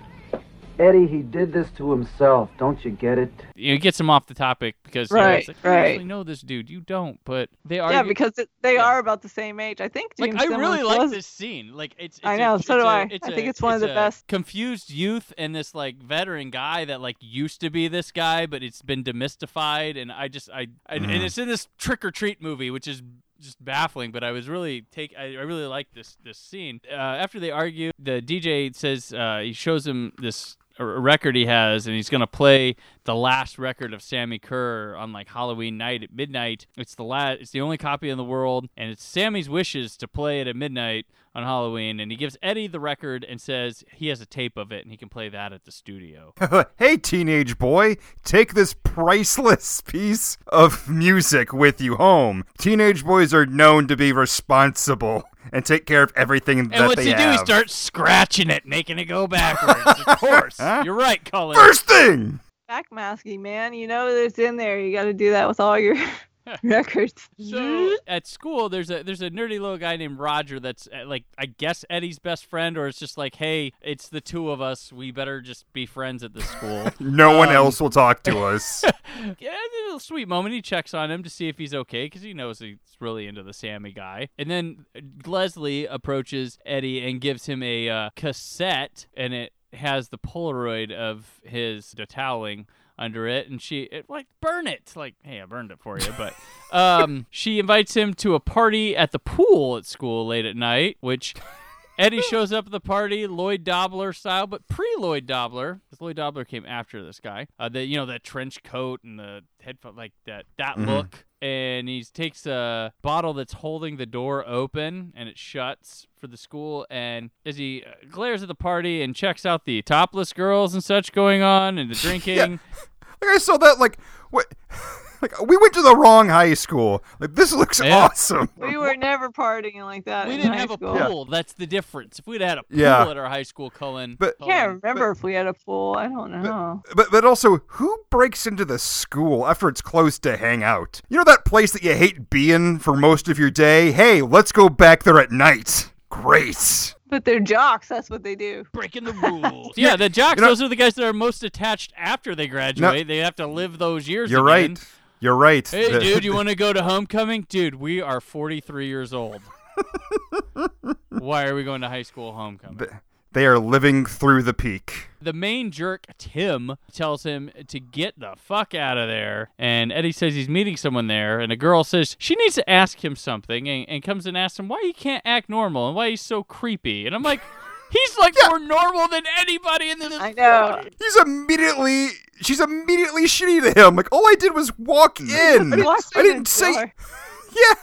Eddie, he did this to himself. Don't you get it? you know, it gets him off the topic because you know, Right, it's like, right. actually know this dude. You don't, but they are. yeah, because it, they are about the same age. I think. like Gene I really Simmons like this scene. Like it's. it's I a- know, so it's do a- I. it's I a- think it's one of the a best. Confused youth and this like veteran guy that like used to be this guy, but it's been demystified. And I just I, I and Mhm. it's in this trick or treat movie, which is just baffling. But I was really take I, I really like this this scene. Uh, after they argue, the DJ says uh, he shows him this a record he has and he's going to play the last record of Sammi Curr on like Halloween night at midnight. It's the last it's the only copy in the world and it's Sammi's wishes to play it at midnight on Halloween and he gives Eddie the record and says he has a tape of it and he can play that at the studio. hey, teenage boy, take this priceless piece of music with you home. Teenage boys are known to be responsible and take care of everything And that what's they he do? He have. starts scratching it, making it go backwards. of course. You're right, Colin. First thing! backmasking, man. You know that it's in there. You got to do that with all your records. So at school, there's a there's a nerdy little guy named Roger that's uh, like I guess Eddie's best friend, or it's just like, hey, it's the two of us. We better just be friends at this school. No one Um, else will talk to us. yeah, a little sweet moment. He checks on him to see if he's okay because he knows he's really into the Sammi guy. And then Leslie approaches Eddie and gives him a uh, cassette, and it has the Polaroid of his toweling under it, and she it, like burn it. Like, hey, I burned it for you, but um, she invites him to a party at the pool at school late at night, which. Eddie shows up at the party, Lloyd Dobler style, but pre Lloyd Dobler, because Lloyd Dobler came after this guy. Uh, the you know that trench coat and the headphone, like that that Mhm. look. And he takes a bottle that's holding the door open, and it shuts for the school. And as he uh, glares at the party and checks out the topless girls and such going on, and the drinking, Like I saw that. Like what? Like we went to the wrong high school. Like this looks Yeah. awesome. We were never partying like that. we in didn't high have a school. pool. That's the difference. If we'd had a pool Yeah. at our high school, Cullen, But- I can't remember if we had a pool. I don't know. But but also, who breaks into the school after it's closed to hang out? You know that place that you hate being for most of your day? Hey, let's go back there at night. Great. But they're jocks. That's what they do. breaking the rules. yeah, the jocks. you know- those are the guys that are most attached after they graduate. they have to live those years. You're again. right. You're right. Hey, The- dude, you want to go to homecoming? Dude, we are 43 years old. Why are we going to high school homecoming? They are living through the peak. The main jerk, Tim, tells him to get the fuck out of there. And Eddie says he's meeting someone there. And a girl says she needs to ask him something and, and comes and asks him why he can't act normal and why he's so creepy. And I'm like, he's like more normal than anybody in this. I know. He's immediately. She's immediately shitty to him. Like all I did was walk in. I didn't, Walked I didn't say. door.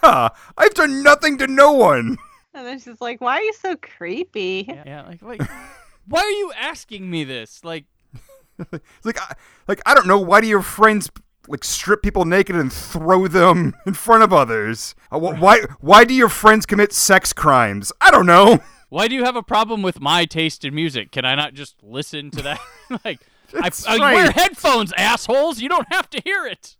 Yeah, I've done nothing to no one. And then she's like, "Why are you so creepy?" Yeah, like, like why are you asking me this? Like, like, I, like I don't know. Why do your friends like strip people naked and throw them in front of others? Uh, wh- Why? Why do your friends commit sex crimes? I don't know. why do you have a problem with my taste in music? Can I not just listen to that? like, I, I uh, wear headphones, assholes. You don't have to hear it.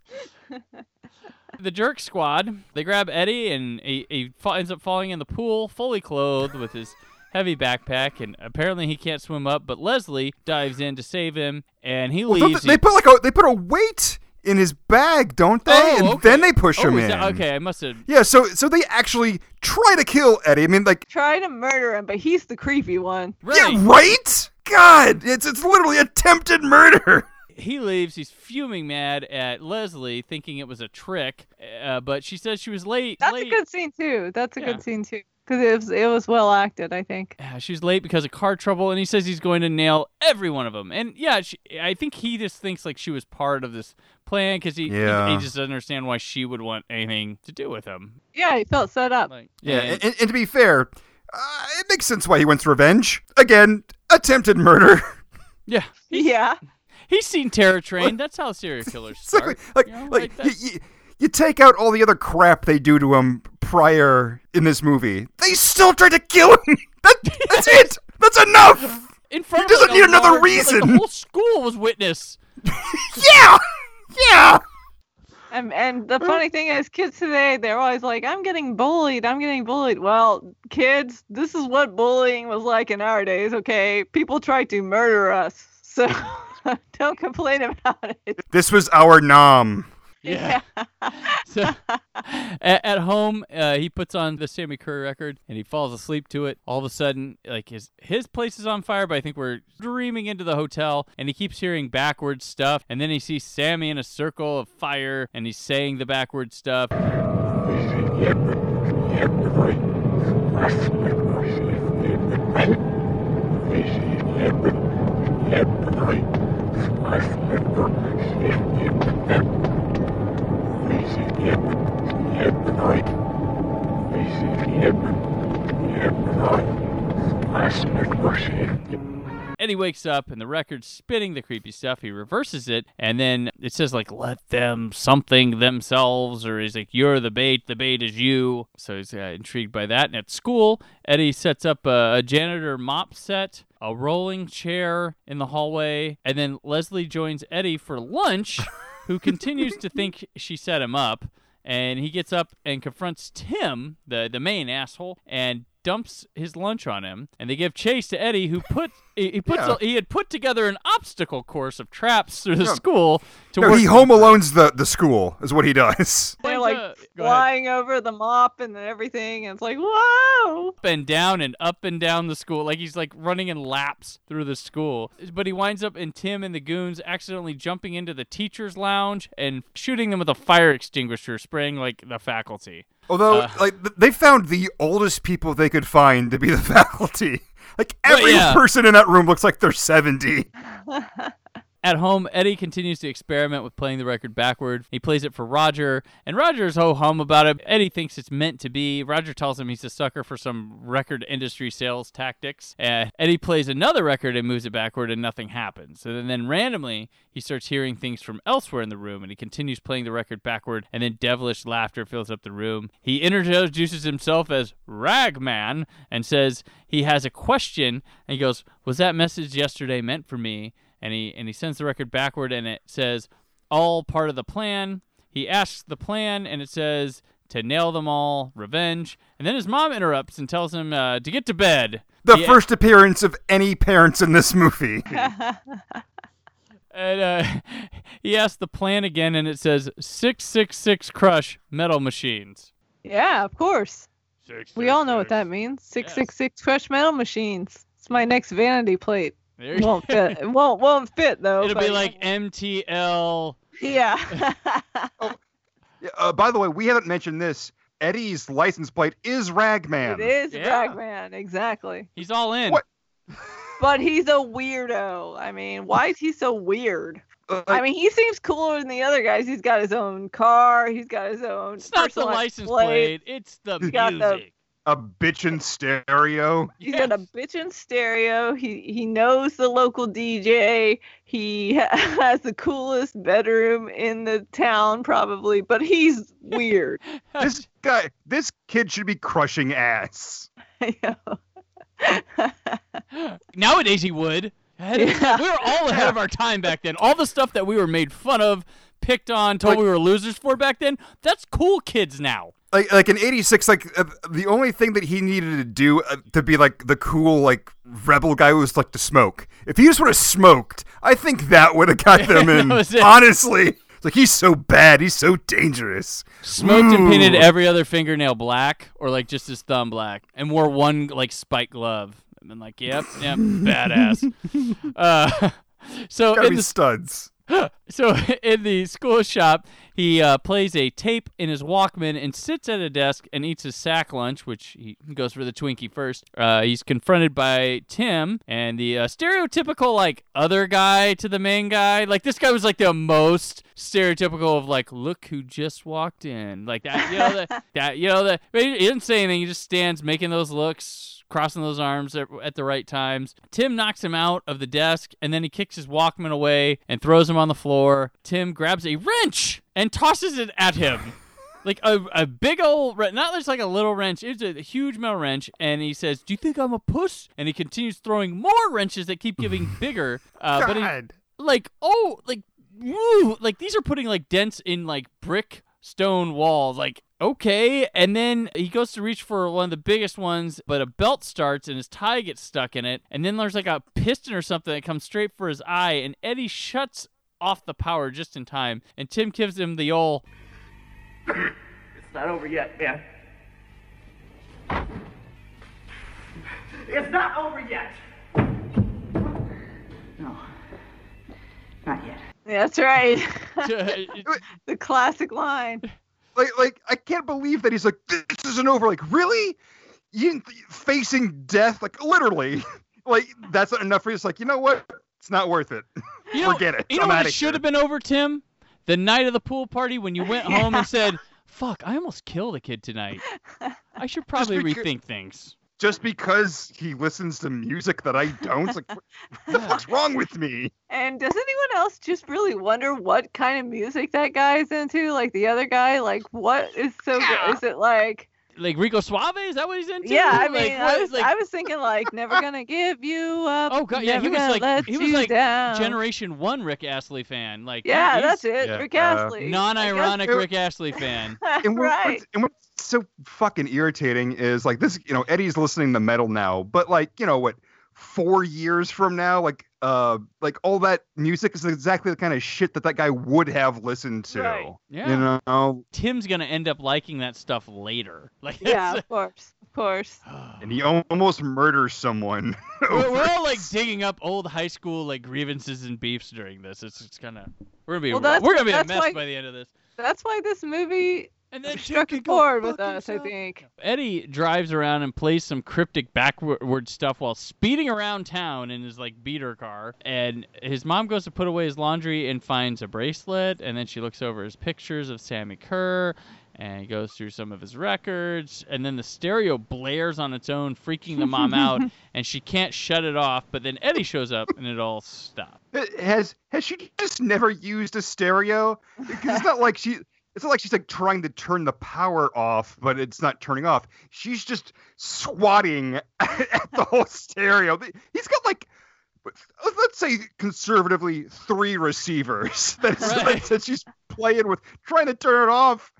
the jerk squad they grab Eddie and he, he fa- ends up falling in the pool, fully clothed with his heavy backpack, and apparently he can't swim up. But Leslie dives in to save him, and he Well, leaves. they, they put like a they put a weight in his bag, don't they? Oh, and okay. then they push Oh, him in. that- okay, I must have. Yeah, so so they actually try to kill Eddie. I mean, like, Try to murder him, but he's the creepy one. Right. yeah, right? God, it's it's literally attempted murder. he leaves. He's fuming mad at Leslie, thinking it was a trick. Uh, but she says she was late. That's late. a good scene too. That's a Yeah. good scene too. Because it was it was well acted, I think. Yeah, she's late because of car trouble, and he says he's going to nail every one of them. And yeah, she, I think he just thinks like she was part of this plan because he, he- he just doesn't understand why she would want anything to do with him. Yeah, he felt set up. Like, Yeah, and, and, and to be fair, uh, it makes sense why he wants revenge. Again, attempted murder. yeah. Yeah. He's seen Terror Train. That's how serial killers Exactly. start. Like, you know, like, like y- y- you take out all the other crap they do to him prior in this movie. They still try to kill him. That, that's it. That's enough. in front he of doesn't a need another large- like, reason. the whole school was witness. Yeah. Yeah. And and the funny thing is, kids today they're always like, "I'm getting bullied. I'm getting bullied." Well, kids, this is what bullying was like in our days. Okay, people tried to murder us, so don't complain about it. This was our nom. Yeah. so, at, at home, uh, he puts on the Sammi Curr record and he falls asleep to it. All of a sudden, like his his place is on fire, but I think we're dreaming into the hotel, and he keeps hearing backwards stuff. And then he sees Sammi in a circle of fire, and he's saying the backwards stuff. He wakes up, and the record's spinning the creepy stuff. He reverses it, and then it says like "Let them something themselves," or he's like "You're the bait. The bait is you." So he's uh, intrigued by that. And at school, Eddie sets up a, a janitor mop set, a rolling chair in the hallway, and then Leslie joins Eddie for lunch, who continues to think she set him up. And he gets up and confronts Tim, the the main asshole, and dumps his lunch on him. And they give chase to Eddie, who put he, he puts Yeah. a, he had put together an obstacle course of traps through the Yeah. school to No, work. he home alones the the school is what he does. They winds like up- go ahead. flying over the mop and everything. And it's like, whoa. up and down and up and down the school. Like he's like running in laps through the school. But he winds up in Tim and the goons accidentally jumping into the teacher's lounge and shooting them with a fire extinguisher, spraying like the faculty. Although, Uh, like, they found the oldest people they could find to be the faculty. Like, every yeah. person in that room looks like they're 70. At home, Eddie continues to experiment with playing the record backward. He plays it for Roger, and Roger's ho hum about it. Eddie thinks it's meant to be. Roger tells him he's a sucker for some record industry sales tactics. Eddie plays another record and moves it backward, and nothing happens. And then randomly, he starts hearing things from elsewhere in the room, and he continues playing the record backward, and then devilish laughter fills up the room. He introduces himself as Ragman and says he has a question, and he goes, Was that message yesterday meant for me? And he and he sends the record backward and it says all part of the plan he asks the plan and it says to nail them all revenge and then his mom interrupts and tells him uh, to get to bed The He- first appearance of any parents in this movie. and uh, he asks the plan again and it says 666 crush metal machines Yeah, of course. we all know what that means. 666 Crush Metal Machines. It's my next vanity plate. There It you- won't fit. It won't won't fit though. it'll be but- like mtl yeah. Yeah, uh, by the way, we haven't mentioned this. Eddie's license plate is Ragman. it is Yeah. Ragman, exactly. he's all in What? But he's a weirdo. I mean, why is he so weird? Uh, I mean, he seems cooler than the other guys. He's got his own car. He's got his own. it's not the personalized license plate. plate it's the He's got the- music a bitchin' stereo. He's got a bitchin' stereo. He he knows the local DJ. He has the coolest bedroom in the town, probably. But he's weird. This guy, this kid should be crushing ass. Nowadays he would. Yeah. We were all ahead of our time back then. All the stuff that we were made fun of, picked on, told we were losers for back then, that's cool kids now. Like, like in '86, like uh, the only thing that he needed to do uh, to be like the cool, like rebel guy was like to smoke. If he just would have smoked, I think that would have got them in. it. Honestly, It's like he's so bad, he's so dangerous. Smoked and painted every other fingernail black, or like just his thumb black, and wore one like spike glove. And been like, yep, yep, badass. Uh, so Gotta in be the studs. so in the school shop, he uh, plays a tape in his Walkman and sits at a desk and eats his sack lunch, which he goes for the Twinkie first. Uh, he's confronted by Tim and the uh, stereotypical like other guy to the main guy. Like this guy was like the most stereotypical of like, look who just walked in, like that. You know that, that you know that. He didn't say anything. He just stands making those looks crossing those arms at, at the right times. Tim knocks him out of the desk and then he kicks his Walkman away and throws him on the floor. Tim grabs a wrench and tosses it at him. Like a, a big old, not just like a little wrench, it's a huge metal wrench. And he says, Do you think I'm a puss? And he continues throwing more wrenches that keep getting bigger. Uh, but he, like, oh, like, woo, like these are putting like dents in like brick stone walls. Like, okay. And then he goes to reach for one of the biggest ones, but a belt starts and his tie gets stuck in it. And then there's like a piston or something that comes straight for his eye. And Eddie shuts off the power just in time. And Tim gives him the old. It's not over yet, man. It's not over yet. No. Not yet. That's right. the classic line. Like, like I can't believe that he's like, this isn't over. Like, really? You facing death? Like, literally? like, that's not enough for you. It's like, you know what? It's not worth it. You know, Forget it. You know I'm what outta it should have been over, Tim? The night of the pool party when you went home and said, "Fuck, I almost killed a kid tonight. I should probably because- rethink things." Just because he listens to music that I don't? Like, what the fuck's wrong with me? And does anyone else just really wonder what kind of music that guy's into? Like the other guy, like what is so good? Is it like Like Rico Suave? Is that what he's into? Yeah, I Like, mean, what- I was like- I was thinking like never gonna give you up. Oh god, yeah, he was like he was like down. Generation One Rick Astley fan. Like Yeah, he's that's it, Yeah, Rick uh, Astley. Non-ironic I guess- Rick Astley fan. And what- right. what's, and what's so fucking irritating is like this, you know, Eddie's listening to metal now, but like, you know what, four years from now, like uh, like all that music is exactly the kind of shit that that guy would have listened to. Right. Yeah. You know, Tim's gonna end up liking that stuff later. Like Yeah, of course, of course. and he almost murders someone. we're, we're all like digging up old high school like grievances and beefs during this. It's just kind of we're gonna be Well, we're gonna be a mess why- by the end of this. That's why this movie And then Tim struck can a chord with fuck us, I think. Eddie drives around and plays some cryptic backward stuff while speeding around town in his like beater car. And his mom goes to put away his laundry and finds a bracelet. And then she looks over his pictures of Sammi Curr and goes through some of his records. And then the stereo blares on its own, freaking the mom out. And she can't shut it off. But then Eddie shows up and it all stops. has has she just never used a stereo? Because it's not like she. It's not like she's like trying to turn the power off, but it's not turning off. She's just swatting at the whole stereo. He's got like, let's say conservatively, three receivers that, Right. that she's playing with, trying to turn it off.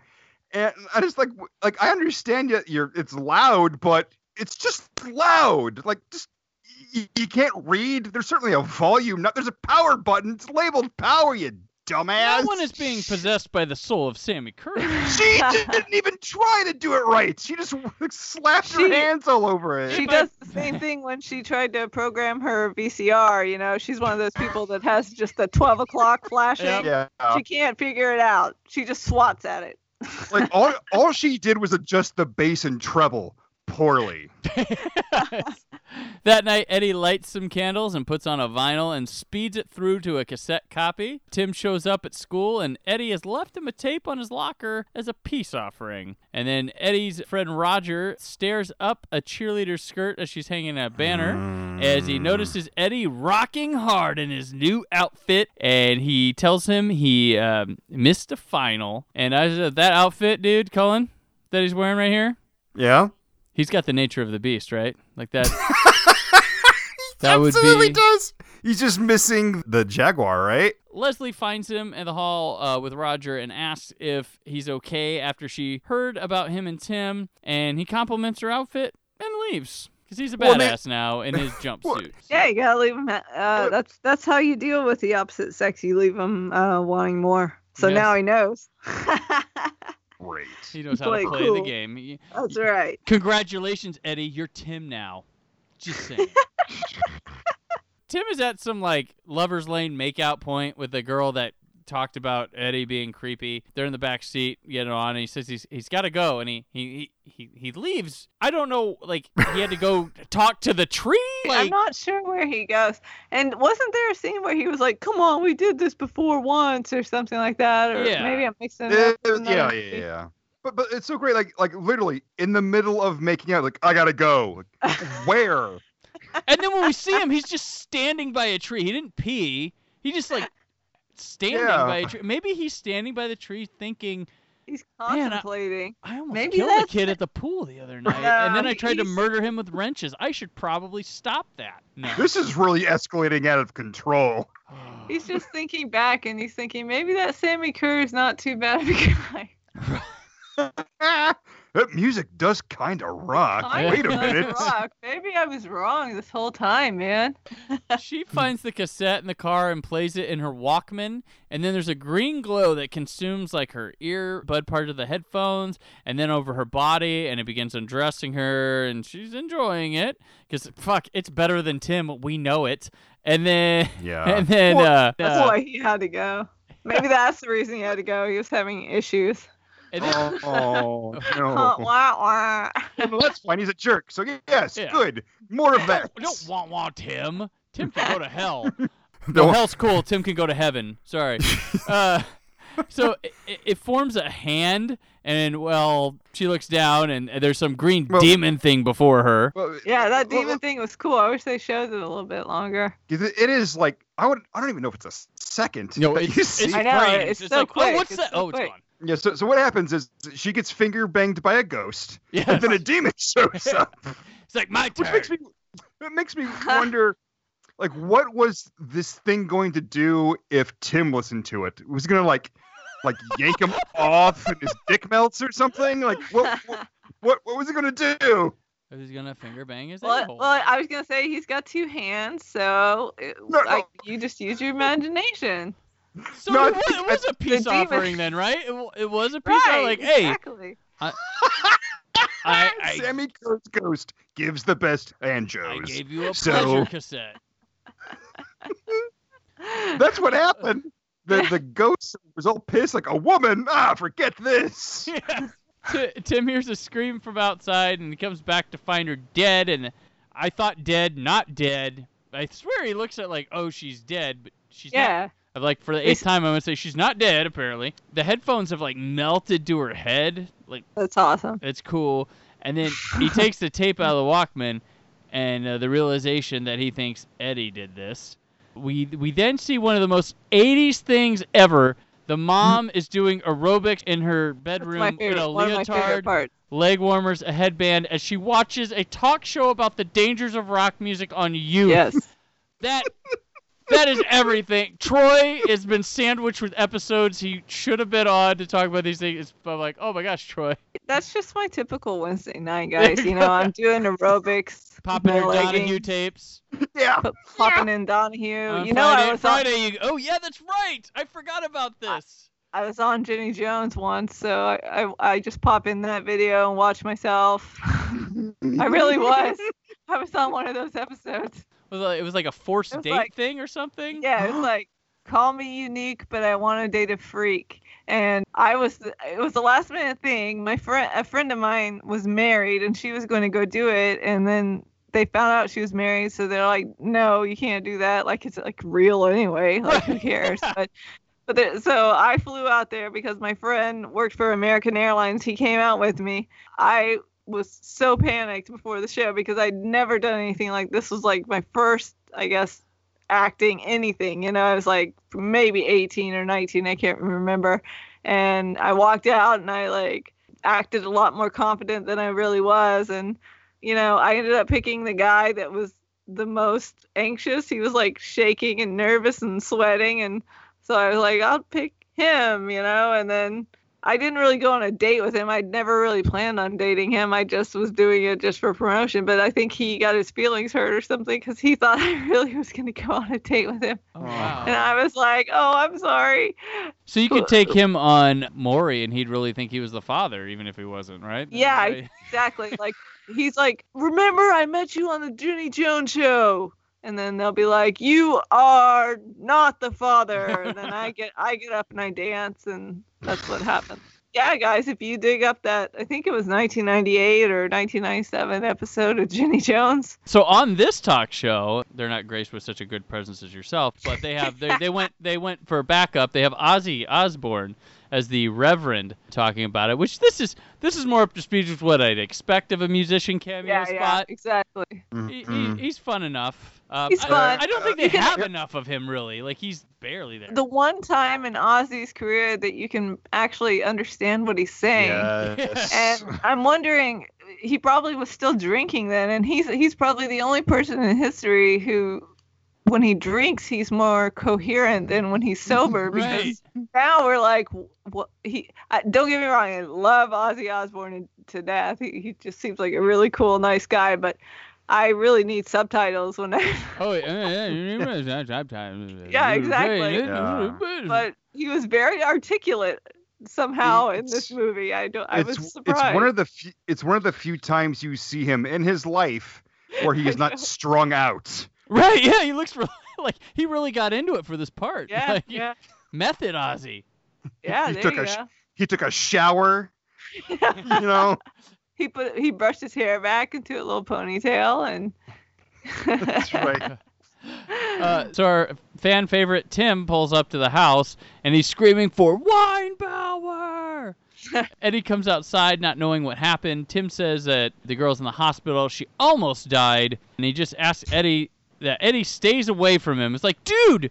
And I just like, like I understand you, you're it's loud, but it's just loud. Like just you, you can't read. There's certainly a volume. Not there's a power button. It's labeled power. You dumbass. No one is being possessed by the soul of Sammi Curr. She didn't even try to do it right. She just slapped her hands all over it. She does the same thing when she tried to program her VCR. You know, she's one of those people that has just the 12 o'clock flashing. Yeah. She can't figure it out. She just swats at it. like all all she did was adjust the bass and treble poorly. that night, Eddie lights some candles and puts on a vinyl and speeds it through to a cassette copy. Tim shows up at school, and Eddie has left him a tape on his locker as a peace offering. And then Eddie's friend Roger stares up a cheerleader's skirt as she's hanging a banner as he notices Eddie rocking hard in his new outfit, and he tells him he um, missed a final. And I said, that outfit, dude, Cullen, that he's wearing right here. Yeah. He's got the nature of the beast, right? Like that. that would Absolutely be. does. He's just missing the jaguar, right? Leslie finds him in the hall uh, with Roger and asks if he's okay after she heard about him and Tim, and he compliments her outfit and leaves because he's a Well, they- badass now in his jumpsuit. Yeah, you gotta leave him. Uh, that's that's how you deal with the opposite sex. You leave them uh, wanting more. So Yes. now he knows. Great. He knows how to Play play the game. He- That's right. Congratulations, Eddie. You're Tim now. Just saying. Tim is at some like lovers lane makeout point with the girl that talked about Eddie being creepy. They're in the back seat, getting on, and he says he's he's got to go, and he, he he he leaves. I don't know, like he had to go talk to the tree. I'm not sure where he goes. And wasn't there a scene where he was like, "Come on, we did this before once" or something like that? Or Yeah. maybe I'm mixing it up. yeah, yeah, yeah. But but it's so great. Like like literally in the middle of making out, like I gotta go. Like, where? and then when we see him, he's just standing by a tree. He didn't pee. He just like standing Yeah. by a tree. Maybe he's standing by the tree thinking. He's Man, I- contemplating. I almost Maybe killed a kid at the pool the other night, No, and then I tried to murder him with wrenches. I should probably stop that. No. This is really escalating out of control. He's just thinking back, and he's thinking maybe that Sammi Curr is not too bad of a guy. that music does kind of rock. Kinda Wait a minute. rock. Maybe I was wrong this whole time, man. she finds the cassette in the car and plays it in her Walkman, and then there's a green glow that consumes like her earbud part of the headphones, and then over her body, and it begins undressing her, and she's enjoying it because fuck, it's better than Tim. We know it. And then Yeah. and then Boy, uh, That's uh, why he had to go. Maybe that's the reason he had to go. He was having issues. And then, Oh, no. wah, wah. well, that's fine. He's a jerk. So yes, Yeah. good. More of that. don't want want Tim. Tim can go to hell. No, Don't- hell's cool. Tim can go to heaven. Sorry. Uh, so it, it- it forms a hand, and well, she looks down, and there's some green Well- demon thing before her. Well, Yeah, that well, demon thing was cool. I wish they showed it a little bit longer. It it is like I would. I don't even know if it's a second. No, that it's, you it's see. I know, it's It's so like, quick, oh, what's it's that? so oh, it's quick. gone. Yeah. So so what happens is she gets finger banged by a ghost, Yeah. and then a demon shows up, It's like my turn. which makes me it makes me wonder. Like, what was this thing going to do if Tim listened to it? Was he gonna like, like yank him off and his dick melts or something? Like, what, what, what, what was it gonna do? Who's gonna finger bang his Well, a-hole? well, I was gonna say he's got two hands, so it, like you just use your imagination. So No, it, was, it was a peace demon- offering then, right? It, it was a peace Right, offering. Like, hey, exactly. I, I, I, Sammi Curr's ghost gives the best angels. I gave you a So- pleasure cassette. That's what happened. The the ghost was all pissed, like a woman. Ah, forget this. T- Tim hears a scream from outside and he comes back to find her dead. And I thought dead, not dead. I swear he looks at like, oh, she's dead, but she's Yeah. not. I'm Like for the eighth time, I'm gonna say she's not dead. Apparently, the headphones have like melted to her head. Like That's awesome. it's cool. And then he takes the tape out of the Walkman, and uh, the realization that he thinks Eddie did this. We we then see one of the most 80s things ever. The mom is doing aerobics in her bedroom in a one of my favorite leotard, leg warmers, a headband, as she watches a talk show about the dangers of rock music on youth. Yes. That that is everything. Troy has been sandwiched with episodes he should have been on to talk about these things. But I'm like, oh my gosh, Troy. That's just my typical Wednesday night, guys. You know, I'm doing aerobics, Popping my your Donahue tapes. Yeah. p- popping in Donahue. On you know, Friday, I was Friday. on, You, oh yeah, that's right. I forgot about this. I was on Jenny Jones once, so I, I I just pop in that video and watch myself. I really was. I was on one of those episodes. Was it, it was like a forced date like- thing or something. Yeah, it was like call me unique, but I want to date a freak. And I was it was a last minute thing. My friend a friend of mine was married and she was going to go do it and then they found out she was married, so they're like, "No, you can't do that. Like it's like real anyway. Like who cares?" but but there, so I flew out there because my friend worked for American Airlines. He came out with me. I was so panicked before the show because I'd never done anything like this. Was like my first, I guess, acting anything. You know, I was like maybe 18 or 19. I can't remember. And I walked out and I like acted a lot more confident than I really was. And you know, I ended up picking the guy that was the most anxious. He was like shaking and nervous and sweating. And so I was like, I'll pick him, you know, and then I didn't really go on a date with him. I'd never really planned on dating him. I just was doing it just for promotion. But I think he got his feelings hurt or something because he thought I really was going to go on a date with him. Oh wow. And I was like, oh, I'm sorry. So you could take him on Maury, and he'd really think he was the father, even if he wasn't, right? Yeah, Right? exactly. Like he's like, remember I met you on the Jenny Jones show, and then they'll be like, you are not the father, and then I get I get up and I dance, and that's what happens. Yeah, guys, if you dig up that, I think it was 1998 or 1997 episode of Jenny Jones. So on this talk show, they're not graced with such a good presence as yourself, but they have they, they went they went for backup. They have Ozzy Osbourne as the Reverend talking about it, which this is this is more up to speed with what I'd expect of a musician cameo Yeah, yeah, spot. exactly. He, he, mm-hmm. he's fun enough. Um, He's I- fun. I, don't think they can- have enough of him really. Like he's barely there. The one time in Ozzy's career that you can actually understand what he's saying. Yes. and I'm wondering, he probably was still drinking then, and he's he's probably the only person in history who, when he drinks, he's more coherent than when he's sober. Because now we're like, what he? I, don't get me wrong, I love Ozzy Osbourne to death. He he just seems like a really cool, nice guy, but. I really need subtitles when I. oh yeah, Yeah, exactly. Yeah. Exactly. But he was very articulate somehow in this movie. I don't. I was surprised. it's one of the few, it's one of the few times you see him in his life where he is not strung out. Right? Yeah, he looks really, like he really got into it for this part. Yeah, Like, yeah, Method Ozzy. yeah. he there took you a go. he took a shower. you know, he put he brushed his hair back into a little ponytail and that's right. Uh, so our fan favorite Tim pulls up to the house and he's screaming for Weinbauer. Eddie comes outside not knowing what happened. Tim says that the girl's in the hospital. She almost died. And he just asks Eddie that Eddie stays away from him. It's like, dude,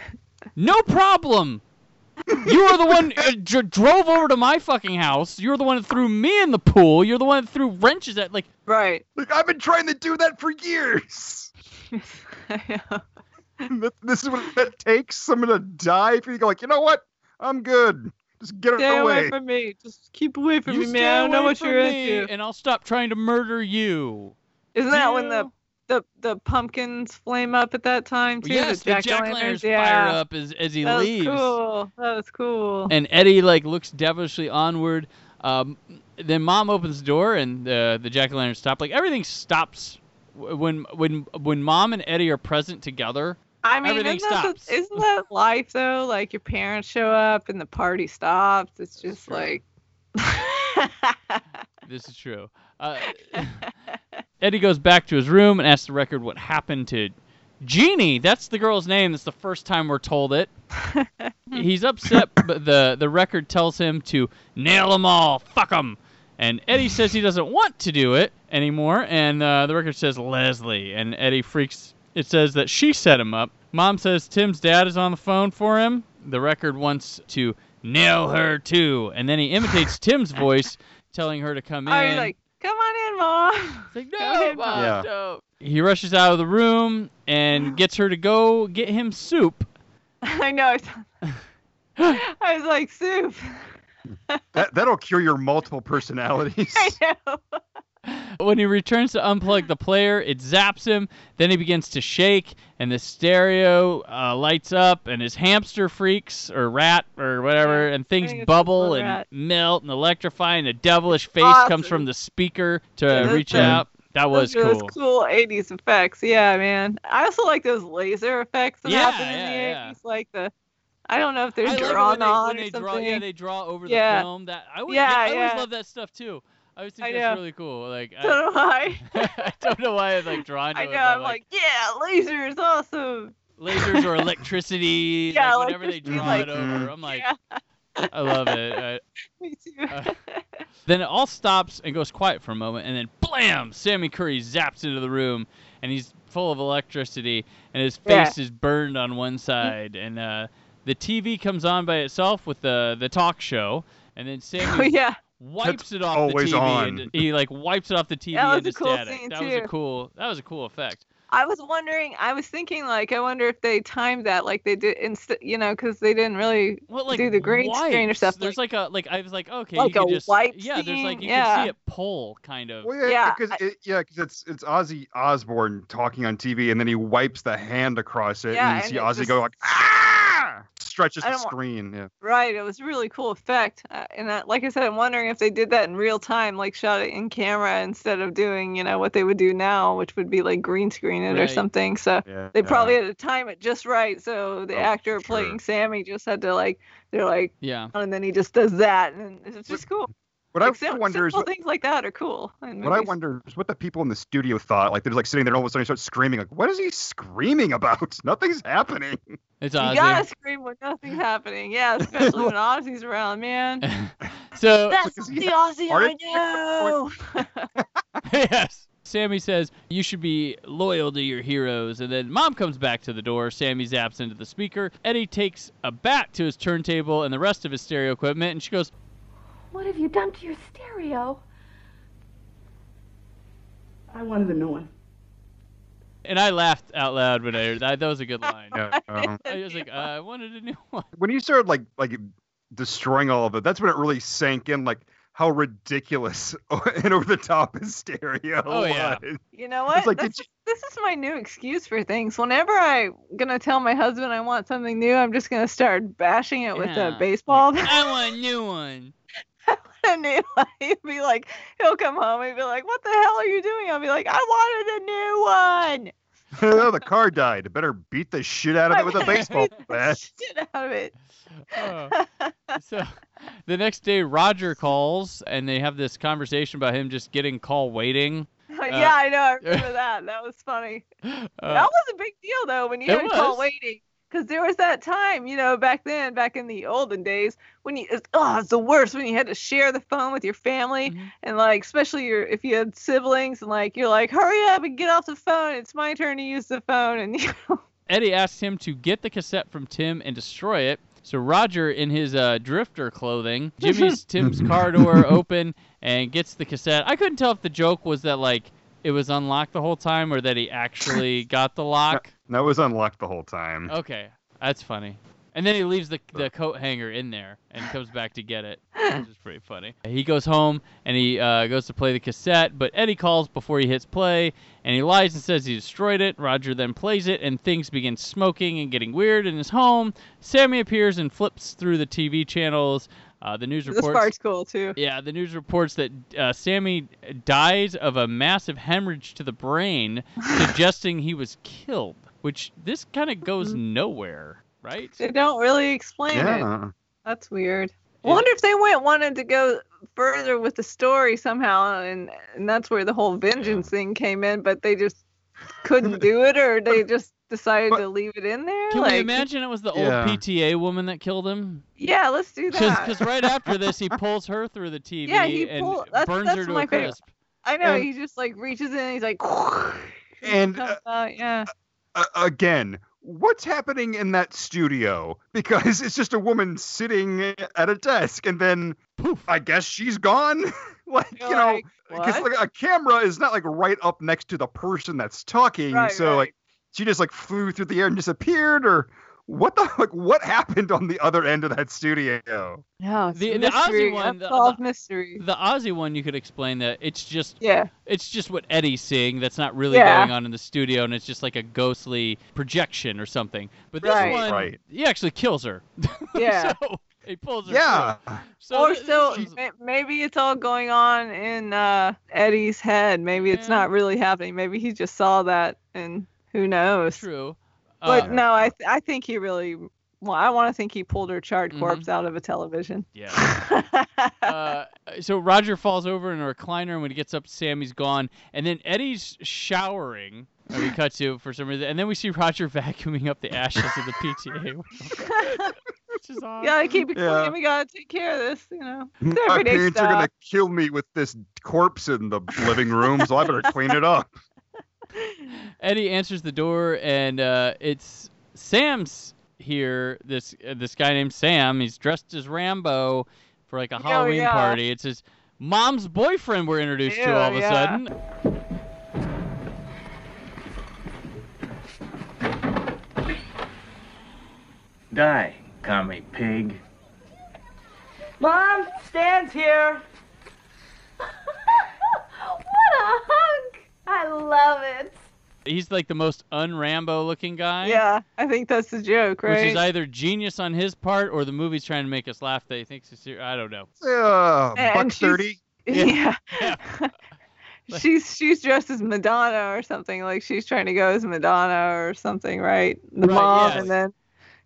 no problem. You were the one uh, dr- drove over to my fucking house. You were the one that threw me in the pool. You're the one that threw wrenches at like right. Like I've been trying to do that for years. Th- this is what it takes. Someone to die for you. to Go like, you know what? I'm good. Just get it Stay away away. from me. Just keep away from you me, man. I don't know what you're me, into. and I'll stop trying to murder you. Isn't that when the Jill. The the pumpkins flame up at that time too? yes, the jack o' lanterns fire up as as he that leaves. was cool. That was cool. And Eddie like looks devilishly onward. Um, then mom opens the door and the the jack o' lantern stop. Like everything stops when when when mom and Eddie are present together. I mean, everything isn't that, stops. the- isn't that life though? Like your parents show up and the party stops. It's just like. This is true. Uh, Eddie goes back to his room and asks the record what happened to Jeannie. That's the girl's name. That's the first time we're told it. He's upset, but the the record tells him to nail them all, fuck them. And Eddie says he doesn't want to do it anymore, and uh, the record says Leslie, and Eddie freaks. It says that she set him up. Mom says Tim's dad is on the phone for him. The record wants to nail her too, and then he imitates Tim's voice, telling her to come in. I like, "Come on in, mom." It's like, Go no, ahead, Mom, Mom. Yeah. no. He rushes out of the room and gets her to go get him soup. I know. I was like, "Soup." That that'll cure your multiple personalities. I know. When he returns to unplug the player, it zaps him. Then he begins to shake, and the stereo uh, lights up, and his hamster freaks, or rat, or whatever, and things bubble and rat. melt and electrify, and a devilish face comes from the speaker to Yeah, reach out. That was those, cool. Those cool 80s effects. Yeah, man. I also like those laser effects that Yeah, happen in yeah, the yeah. 80s. Like the, I don't know if they're I drawn they, on or they something. draw, yeah, they draw over the Yeah. film. That I always, Yeah, I always yeah. love that stuff too. I always think I that's know. really cool. Like, I, Don't know why. I don't know why I'm like drawn to I it. know. but, I'm like, yeah, lasers, awesome. lasers or electricity. Yeah, like, whenever they draw like- it over, I'm like, yeah, I love it. Uh, me too. Uh, then it all stops and goes quiet for a moment, and then blam! Sammi Curr zaps into the room, and he's full of electricity, and his Yeah. face is burned on one side, and uh, the TV comes on by itself with the the talk show, and then Sammi. oh Sammi yeah. Wipes That's it off always the TV. on. And he like wipes it off the TV That was into a cool static. scene, that was a cool. That was a cool effect. I was wondering. I was thinking, like, I wonder if they timed that, like they did, inst- you know, because they didn't really Well, like do the green screen or wipes. stuff. There's like, a like I was like okay, Like you a could just wipe yeah. There's like scene? you can see it pull kind of. Well, yeah, Yeah, because I- it, yeah, because it's it's Ozzy Osbourne talking on TV, and then he wipes the hand across it, Yeah, and you and see Ozzy just- go like ah, stretches the screen. Yeah, Right, it was a really cool effect, uh, and I, like I said, I'm wondering if they did that in real time, like shot it in camera instead of doing, you know, what they would do now, which would be like green screen it or something. So yeah. they probably had to time it just right, so the Oh, actor sure. playing Sammi just had to like, they're like, Yeah. and then he just does that, and it's just cool. What Like, I sim- wonder is what, things like that are cool. in what I wonder is what the people in the studio thought. Like they're like sitting there, and all of a sudden he starts screaming. Like, what is he screaming about? Nothing's happening. It's You gotta scream when nothing's happening. Yeah, especially when Ozzy's around, man. so That's is the he Ozzy I know. yes. Sammi says you should be loyal to your heroes, and then Mom comes back to the door. Sammi zaps into the speaker. Eddie takes a bat to his turntable and the rest of his stereo equipment, and she goes, What have you done to your stereo? I wanted a new one. and I laughed out loud when I heard that. That was a good line. Yeah, um, I was like, I wanted a new one. when you started like like destroying all of it, that's when it really sank in. Like how ridiculous and over the top his stereo Oh, yeah. You know what? like, this, did is, this is my new excuse for things. Whenever I'm gonna tell my husband I want something new, I'm just gonna start bashing it with a baseball. I want a new one. A new one. he'd be like, he'll come home and be like, "What the hell are you doing?" I'll be like, "I wanted a new one." oh, the car died. Better beat the shit out of it with a baseball bat. Shit out of it. Oh. So the next day, Roger calls, and they have this conversation about him just getting call waiting. yeah, I know. I remember that. That was funny. Uh, that was a big deal though when you It had call waiting. Because there was that time, you know, back then, back in the olden days, when you, it's, oh, it's the worst when you had to share the phone with your family, Mhm. and like, especially your if you had siblings, and like, you're like, hurry up and get off the phone. It's my turn to use the phone, and you know, Eddie asks him to get the cassette from Tim and destroy it. So Roger, in his uh, drifter clothing, Jimmy's Tim's car door open and gets the cassette. I couldn't tell if the joke was that like it was unlocked the whole time or that he actually got the lock. That was unlocked the whole time. Okay, that's funny. And then he leaves the, the coat hanger in there and comes back to get it, which is pretty funny. He goes home and he uh, goes to play the cassette, but Eddie calls before he hits play, and he lies and says he destroyed it. Roger then plays it, and things begin smoking and getting weird in his home. Sammi appears and flips through the TV channels. Uh, the news reports. This reports. part's cool too. Yeah, the news reports that uh, Sammi dies of a massive hemorrhage to the brain, suggesting he was killed. Which this kind of goes mm-hmm. nowhere, right? They don't really explain it. Yeah. That's weird. Wonder if they went wanted to go further with the story somehow, and and that's where the whole vengeance thing came in, but they just couldn't do it, or they just decided to leave it in there. Can like, we imagine it was the Yeah. old PTA woman that killed him? Yeah, let's do that. Because right after this, he pulls her through the TV Yeah, he and pull- that's- burns that's her to my a favorite. crisp. I know and- he just like reaches in, and he's like, And comes uh, out, yeah. Uh, again, what's happening in that studio? Because it's just a woman sitting at a desk, and then poof, I guess she's gone. like You're you know, because what? like a camera is not like right up next to the person that's talking. Right, so right. like she just like flew through the air and disappeared, or what the like what happened on the other end of that studio? No, it's The- a the Ozzy mystery, one, the- unsolved the- mystery. The Ozzy one, you could explain that it's just Yeah. it's just what Eddie's seeing that's not really Yeah. going on in the studio, and it's just like a ghostly projection or something. But this Right. one, Right. he actually kills her. Yeah. so he pulls her. Yeah. through. So or so this is- ma- maybe it's all going on in uh, Eddie's head. Maybe it's not really happening. Maybe he just saw that, and who knows? true. But Uh, no, I th- I think he really. Well, I want to think he pulled her charred Mhm. corpse out of a television. Yeah. uh, so Roger falls over in a recliner, and when he gets up, Sammi's gone. And then Eddie's showering. And we cut to for some reason, and then we see Roger vacuuming up the ashes of the PTA, which is odd. yeah, I keep it Yeah. clean. We gotta take care of this. You know, it's My everyday parents are gonna kill me with this corpse in the living room, so I better clean it up. Eddie answers the door, and uh, it's Sam's here. This uh, this guy named Sam. He's dressed as Rambo for like a Oh, Halloween yeah. party. It's his mom's boyfriend we're introduced to all of a yeah. sudden. Die, commie pig. Mom, stands here. what a hunk! I love it. He's like the most un-Rambo looking guy. Yeah, I think that's the joke, right? Which is either genius on his part or the movie's trying to make us laugh that he thinks he's serious. I don't know. Uh, And buck thirty. yeah. Yeah. she's she's dressed as Madonna or something. Like she's trying to go as Madonna or something, right? The Right, mom, yes. and then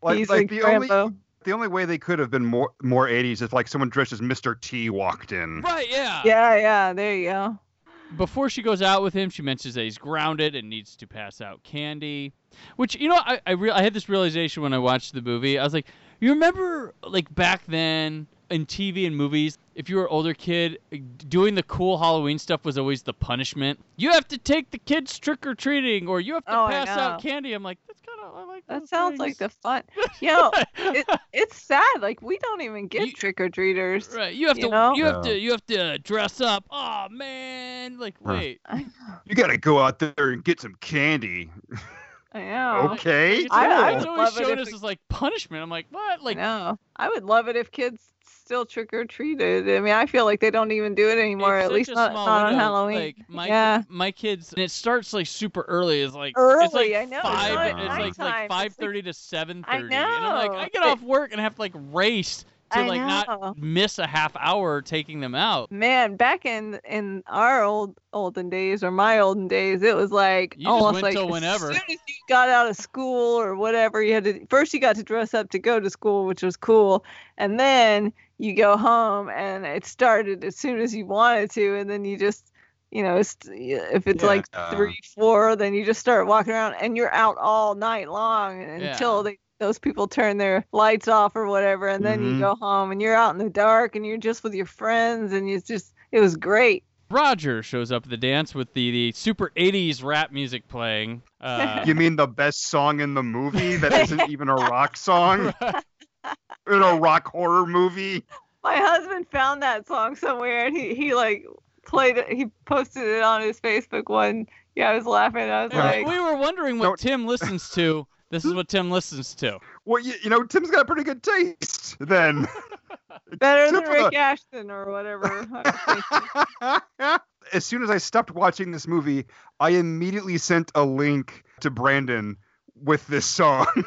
Like, he's like like, the Rambo. only the only way they could have been more more 80s is if like someone dressed as Mr. T walked in. Right, yeah. Yeah, yeah. There you go. Before she goes out with him, she mentions that he's grounded and needs to pass out candy. Which you know, I I, re- I had this realization when I watched the movie. I was like, you remember like back then in TV and movies, if you were an older kid, doing the cool Halloween stuff was always the punishment. You have to take the kids trick or treating, or you have to Oh, pass out candy. I'm like, that's kind of I like. That those sounds like the fun. You know, it, it's sad. Like we don't even get trick or treaters. Right, you have you to, know? you have Yeah. to, you have to dress up. Oh man, like Huh. wait, You got to go out there and get some candy. I know. Okay. It's, I- I it's would always love it shown if us it- as like punishment. I'm like, what? Like, no, I would love it if kids still trick or treated. I mean, I feel like they don't even do it anymore. At least not, not on. Halloween. Like my yeah. my kids, and it starts like super early. It's like Early, it's like I know, it's five. not It's, like like nighttime, five it's like- to seven I thirty. And I'm like, I get off work and have to like race to I like know. not miss a half hour taking them out. Man, back in in our old olden days or my olden days, it was like You just almost like till as whenever. soon as you got out of school or whatever, you had to first you got to dress up to go to school, which was cool, and then you go home and it started as soon as you wanted to, and then you just you know, it's, if it's like Yeah. three, four, then you just start walking around and you're out all night long until they those people turn their lights off or whatever, and then Mhm. you go home and you're out in the dark and you're just with your friends and it's just it was great. Roger shows up at the dance with the, the super 80s rap music playing. Uh, you mean the best song in the movie that isn't even a rock song? in a rock horror movie? My husband found that song somewhere and he he like played it. He posted it on his Facebook one. Yeah, I was laughing. I was we- like, we were wondering what Tim listens to. This is what Tim listens to. well, you, you know, Tim's got pretty good taste then. Better than Except Rick the- Ashton or whatever. I was thinking. as soon as I stopped watching this movie, I immediately sent a link to Brandon with this song.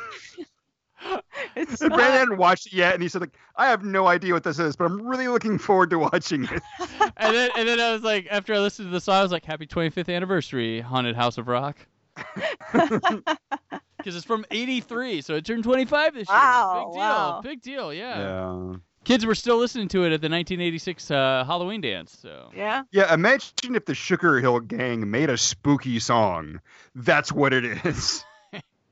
It's and not- Brandon hadn't watched it yet, and he said, like, I have no idea what this is, but I'm really looking forward to watching it. and then and then I was like, after I listened to the song, I was like, Happy 25th anniversary, Haunted House of Rock. Because it's from '83, so it turned 25 this Wow, year. Big deal. wow. Big deal. Yeah. Yeah. Kids were still listening to it at the 1986 uh, Halloween dance. So. Yeah. Yeah, imagine if the Sugar Hill Gang made a spooky song. That's what it is.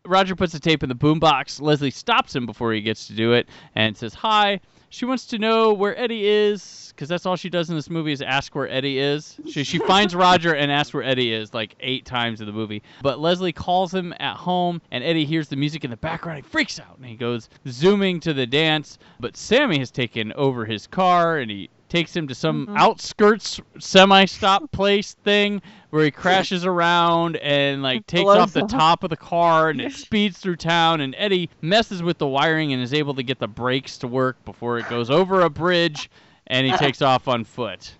Roger puts the tape in the boombox. Leslie stops him before he gets to do it and says hi. She wants to know where Eddie is because that's all she does in this movie is ask where Eddie is. She, she finds Roger and asks where Eddie is like eight times in the movie. But Leslie calls him at home and Eddie hears the music in the background. He freaks out and he goes zooming to the dance. But Sammi has taken over his car and he takes him to some outskirts semi-stop place thing where he crashes around and like takes off the up. top of the car and it speeds through town and Eddie messes with the wiring and is able to get the brakes to work before it goes over a bridge and he takes off on foot.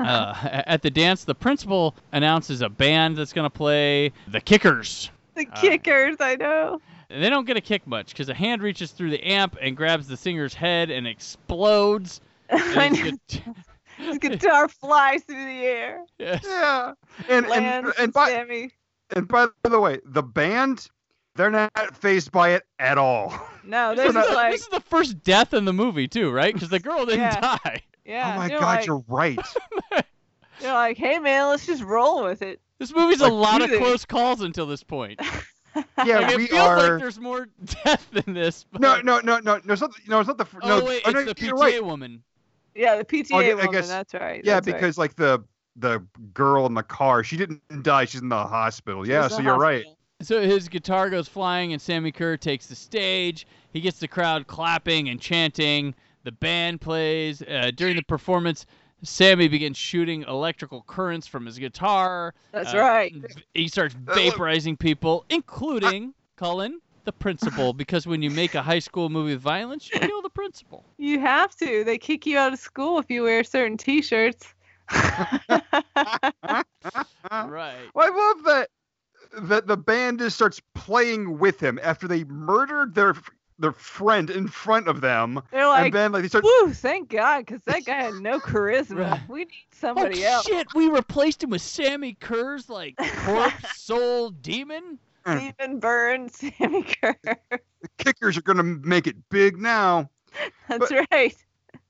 Uh, at the dance, the principal announces a band that's going to play the Kickers. The kickers, I know. And they don't get a kick much because a hand reaches through the amp and grabs the singer's head and explodes. I And his guitar flies through the air. Yes. Yeah. And and, Lands and by Sammi. and by the way, the band, they're not phased by it at all. No, This this is, is the, like, this is the first death in the movie too, right? Because the girl didn't Yeah. die. yeah. oh my they're god, like, you're right. They're like, hey man, let's just roll with it. This movie's a lot of close calls until this point. Yeah, Like, it we feels are. like there's more death than this. But... No, no, no, no, no. It's not. No, it's not the. fir- Oh no, wait, oh, it's no, the you're PTA right. woman. Yeah, the PTA Oh, I woman. guess- that's right. Yeah, that's right. because like the the girl in the car, she didn't die. She's in the hospital. Yeah, so you're right. So his guitar goes flying, and Sammi Curr takes the stage. He gets the crowd clapping and chanting. The band plays. Uh, during the performance, Sammi begins shooting electrical currents from his guitar. That's Uh, right. He starts vaporizing people, including Cullen, the principal, because when you make a high school movie with violence, you kill the principal. You have to. They kick you out of school if you wear certain T-shirts. Right. Well, I love that that the band just starts playing with him after they murdered their their friend in front of them. They're like, and then like they start. Woo, thank God, because that guy had no charisma. Right. We need somebody oh else. shit! We replaced him with Sammi Curr's like corpse soul demon. Stephen Burns, Sammi Curr. The kickers are gonna make it big now. That's But- right.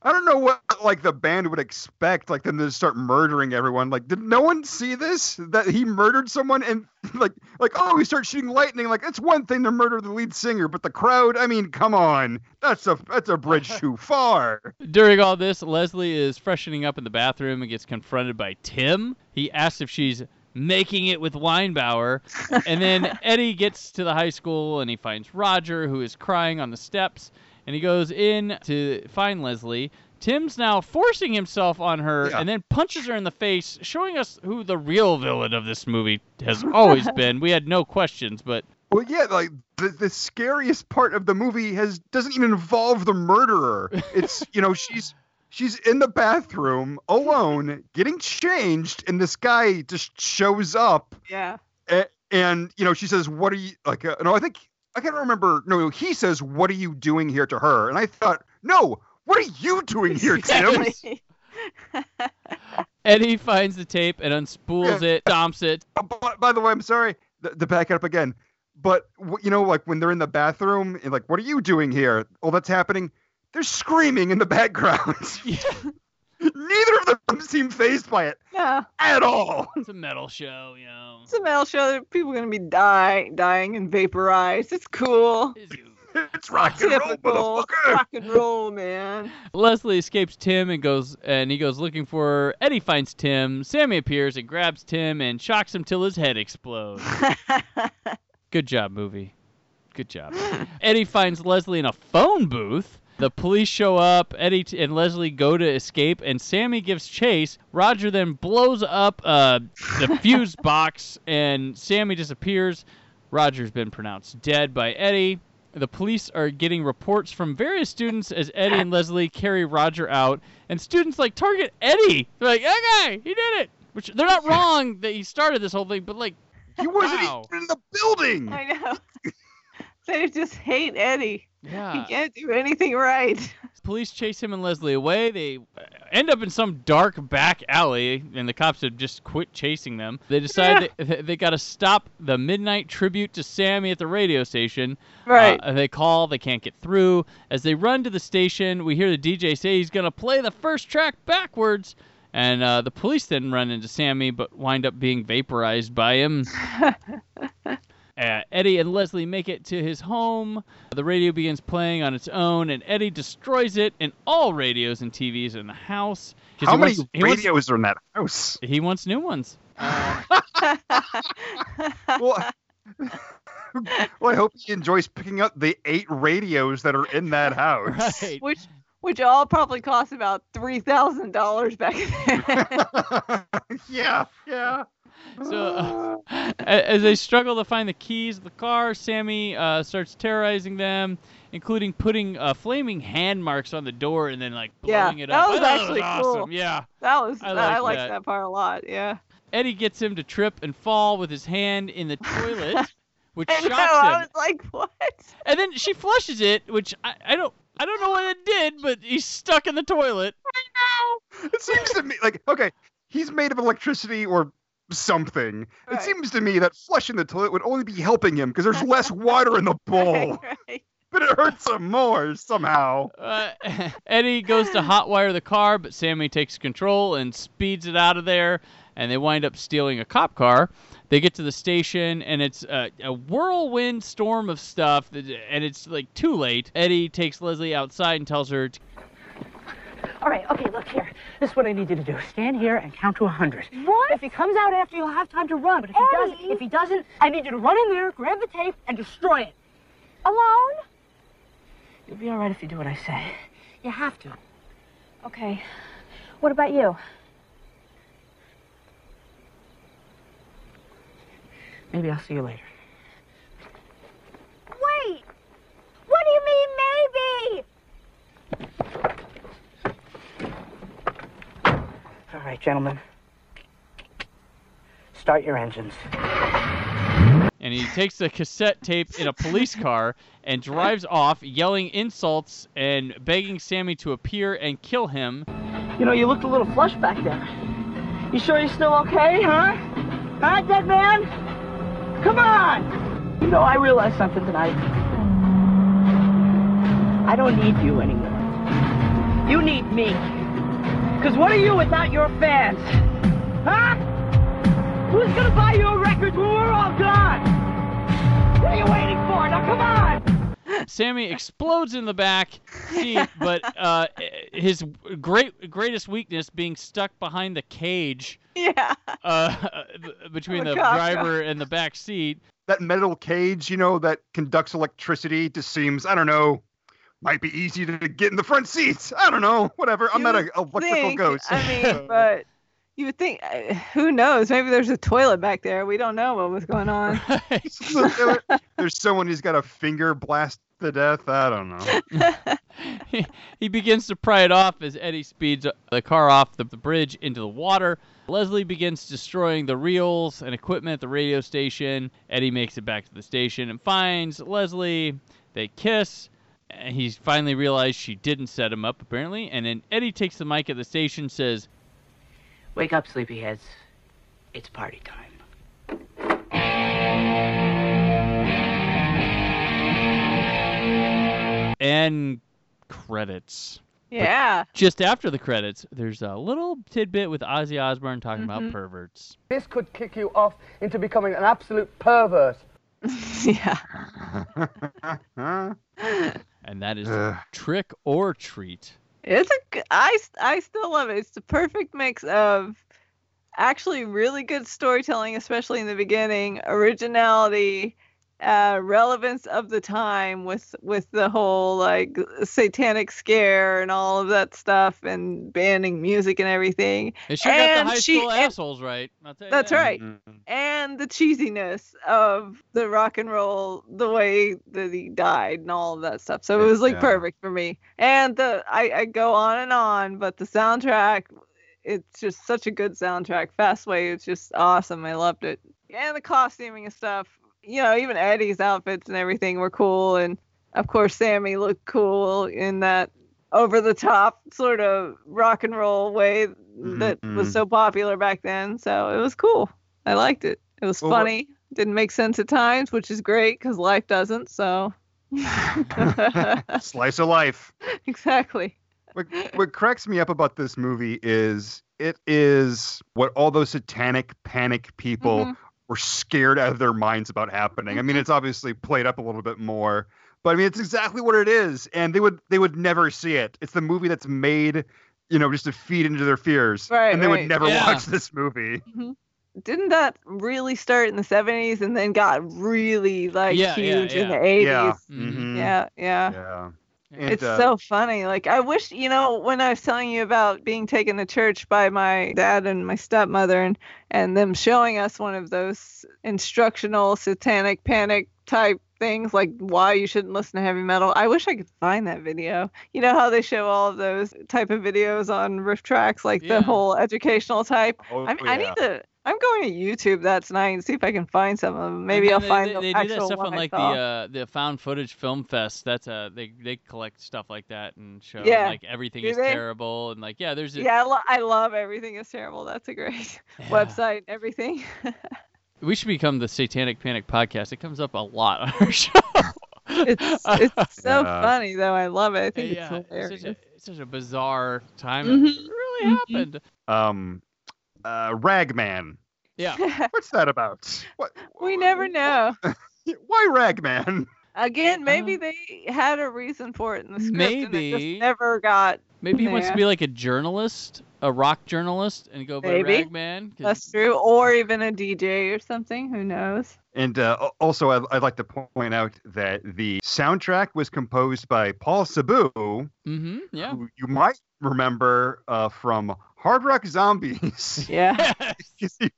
I don't know what like the band would expect, like them to start murdering everyone. Like, did no one see this? That he murdered someone and like like oh he starts shooting lightning. Like it's one thing to murder the lead singer, but the crowd. I mean, come on, that's a that's a bridge too far. During all this, Leslie is freshening up in the bathroom and gets confronted by Tim. He asks if she's making it with Weinbauer. and then Eddie gets to the high school and he finds Roger, who is crying on the steps. And he goes in to find Leslie. Tim's now forcing himself on her Yeah. and then punches her in the face, showing us who the real villain of this movie has always been. We had no questions, but Well, yeah, like the, the scariest part of the movie has doesn't even involve the murderer. It's you know she's she's in the bathroom alone getting changed, and this guy just shows up, Yeah. and, and you know she says, "What are you like?" Uh, no, I think I can't remember. No, he says, "What are you doing here?" to her, and I thought, "No, what are you doing here, Tim?" Exactly. Eddie finds the tape and unspools it, stomps it. Uh, by, by the way, I'm sorry to, to back it up again, but you know, like when they're in the bathroom, and like, what are you doing here? All that's happening. They're screaming in the background. Neither of them seem phased by it Yeah. at all. It's a metal show, you know. It's a metal show people are gonna be dying, dying and vaporized. It's cool. It's rock and roll, Typical motherfucker. rock and roll, man. Leslie escapes Tim and goes and he goes looking for her. Eddie finds Tim. Sammi appears and grabs Tim and shocks him till his head explodes. Good job, movie. Good job. Eddie finds Leslie in a phone booth. The police show up. Eddie t- and Leslie go to escape, and Sammi gives chase. Roger then blows up uh, the fuse box, and Sammi disappears. Roger's been pronounced dead by Eddie. The police are getting reports from various students as Eddie and Leslie carry Roger out, and students like target Eddie. They're like, "Okay, he did it." Which they're not wrong that he started this whole thing, but like he wasn't wow. even in the building. I know. they just hate Eddie. Yeah. He can't do anything right. Police chase him and Leslie away. They end up in some dark back alley, and the cops have just quit chasing them. They decide they, they got to stop the midnight tribute to Sammi at the radio station. Right. Uh, they call, they can't get through. As they run to the station, we hear the DJ say he's going to play the first track backwards. And uh, the police then run into Sammi, but wind up being vaporized by him. Uh, Eddie and Leslie make it to his home. The radio begins playing on its own, and Eddie destroys it and all radios and TVs in the house. How he many wants- he wants- radios are in that house? He wants new ones. well, well, I hope he enjoys picking up the eight radios that are in that house. Right. Which which all probably cost about three thousand dollars back then. yeah, yeah. So, uh, as they struggle to find the keys of the car, Sammi uh, starts terrorizing them, including putting uh, flaming hand marks on the door and then like yeah, blowing it up. that up. was Oh, actually awesome. cool. Yeah. that was I I, like liked that. that. part a lot. Yeah. Eddie gets him to trip and fall with his hand in the toilet, which I shocks know. him. I was like, what? And then she flushes it, which I, I don't I don't know what it did, but he's stuck in the toilet. I know. It seems to me like okay, he's made of electricity or something. It seems to me that flushing the toilet would only be helping him because there's less water in the bowl. Right. But it hurts him more somehow. Uh, Eddie goes to hotwire the car, but Sammi takes control and speeds it out of there, and they wind up stealing a cop car. They get to the station, and it's a, a whirlwind storm of stuff, and it's like too late. Eddie takes Leslie outside and tells her, to, All right, okay, look here. This is what I need you to do. Stand here and count to a hundred. What? If he comes out after, you'll have time to run. But if he doesn't, if he doesn't, I need you to run in there, grab the tape, and destroy it. Alone? You'll be all right if you do what I say. You have to. Okay. What about you? Maybe I'll see you later. Wait! What do you mean, maybe? All right, gentlemen. Start your engines. and he takes the cassette tape in a police car and drives off, yelling insults and begging Sammi to appear and kill him. You know, you looked a little flushed back there. You sure you're still okay, huh? Huh, dead man? Come on! You know, I realized something tonight. I don't need you anymore. You need me. Because what are you without your fans? Huh? Who's gonna buy your records when we're all gone? What are you waiting for? Now come on! Sammi explodes in the back seat, but uh, his great greatest weakness being stuck behind the cage Yeah. uh, between Oh, the gosh. driver and the back seat. That metal cage, you know, that conducts electricity just seems, I don't know, might be easy to get in the front seats. I don't know, whatever. I'm You not an would electrical think- ghost. I mean, but you would think, uh, who knows? Maybe there's a toilet back there. We don't know what was going on. There's someone who's got a finger blast to death. I don't know. he, he begins to pry it off as Eddie speeds the car off the, the bridge into the water. Leslie begins destroying the reels and equipment at the radio station. Eddie makes it back to the station and finds Leslie. They kiss. And he's finally realized she didn't set him up, apparently. And then Eddie takes the mic at the station, says, Wake up, sleepyheads. It's party time. and credits. Yeah. Just after the credits, there's a little tidbit with Ozzy Osbourne talking Mhm. about perverts. This could kick you off into becoming an absolute pervert. yeah. And that is Ugh. trick or treat. It's a. g- I I still love it. It's the perfect mix of actually really good storytelling, especially in the beginning, originality, uh, relevance of the time with with the whole like satanic scare and all of that stuff and banning music and everything. They sure got And the high she- school and- assholes right. I'll tell you That's that. right. And the cheesiness of the rock and roll, the way that he died and all of that stuff. So it was like Yeah. perfect for me. And the I, I go on and on, but the soundtrack, it's just such a good soundtrack. Fastway it's just awesome. I loved it. And the costuming and stuff. You know, even Eddie's outfits and everything were cool. And of course, Sammi looked cool in that over the top sort of rock and roll way that was mhm. so popular back then. So it was cool. I liked it. It was Well, what- funny. Didn't make sense at times, which is great because life doesn't. So Slice of life. exactly. What, what cracks me up about this movie is it is what all those satanic panic people Mhm. Were scared out of their minds about happening. I mean, it's obviously played up a little bit more, but I mean, it's exactly what it is, and they would they would never see it. It's the movie that's made, you know, just to feed into their fears, Right, and they right. would never Yeah. watch this movie. Didn't that really start in the 70s and then got really like Yeah, yeah, huge in the 80s? Yeah. Mhm. Mhm. Yeah, yeah. Yeah. it's uh, so funny. Like I wish, you know, when I was telling you about being taken to church by my dad and my stepmother and and them showing us one of those instructional satanic panic type things like why you shouldn't listen to heavy metal. I wish I could find that video. You know how they show all of those type of videos on RiffTrax like Yeah. the whole educational type. Oh, I, I yeah. need to I'm going to YouTube that tonight and see if I can find some of them. Maybe I'll they, find they, the they do that stuff one on like the uh, the found footage film fest. That's uh they they collect stuff like that and show Yeah. like everything Do is they? terrible and like yeah there's a, Yeah, I, lo- I love everything is terrible. That's a great Yeah. website. and Everything. we should become the Satanic Panic podcast. It comes up a lot on our show. it's it's so Yeah. funny though. I love it. I think yeah, it's hilarious. such a it's such a bizarre time. Mhm. It really happened. Um, uh, Ragman. Yeah. What's that about? What? we never know. Why Ragman? Again, maybe Uh, they had a reason for it in the script, and it just never got. Maybe he wants to be like a journalist, a rock journalist, and go by Maybe. Ragman. 'cause- That's true, or even a DJ or something. Who knows? And uh, also, I'd, I'd like to point out that the soundtrack was composed by Paul Sabu, Mhm, yeah. who you might remember uh, from Hard Rock Zombies. Yeah, Yes. he,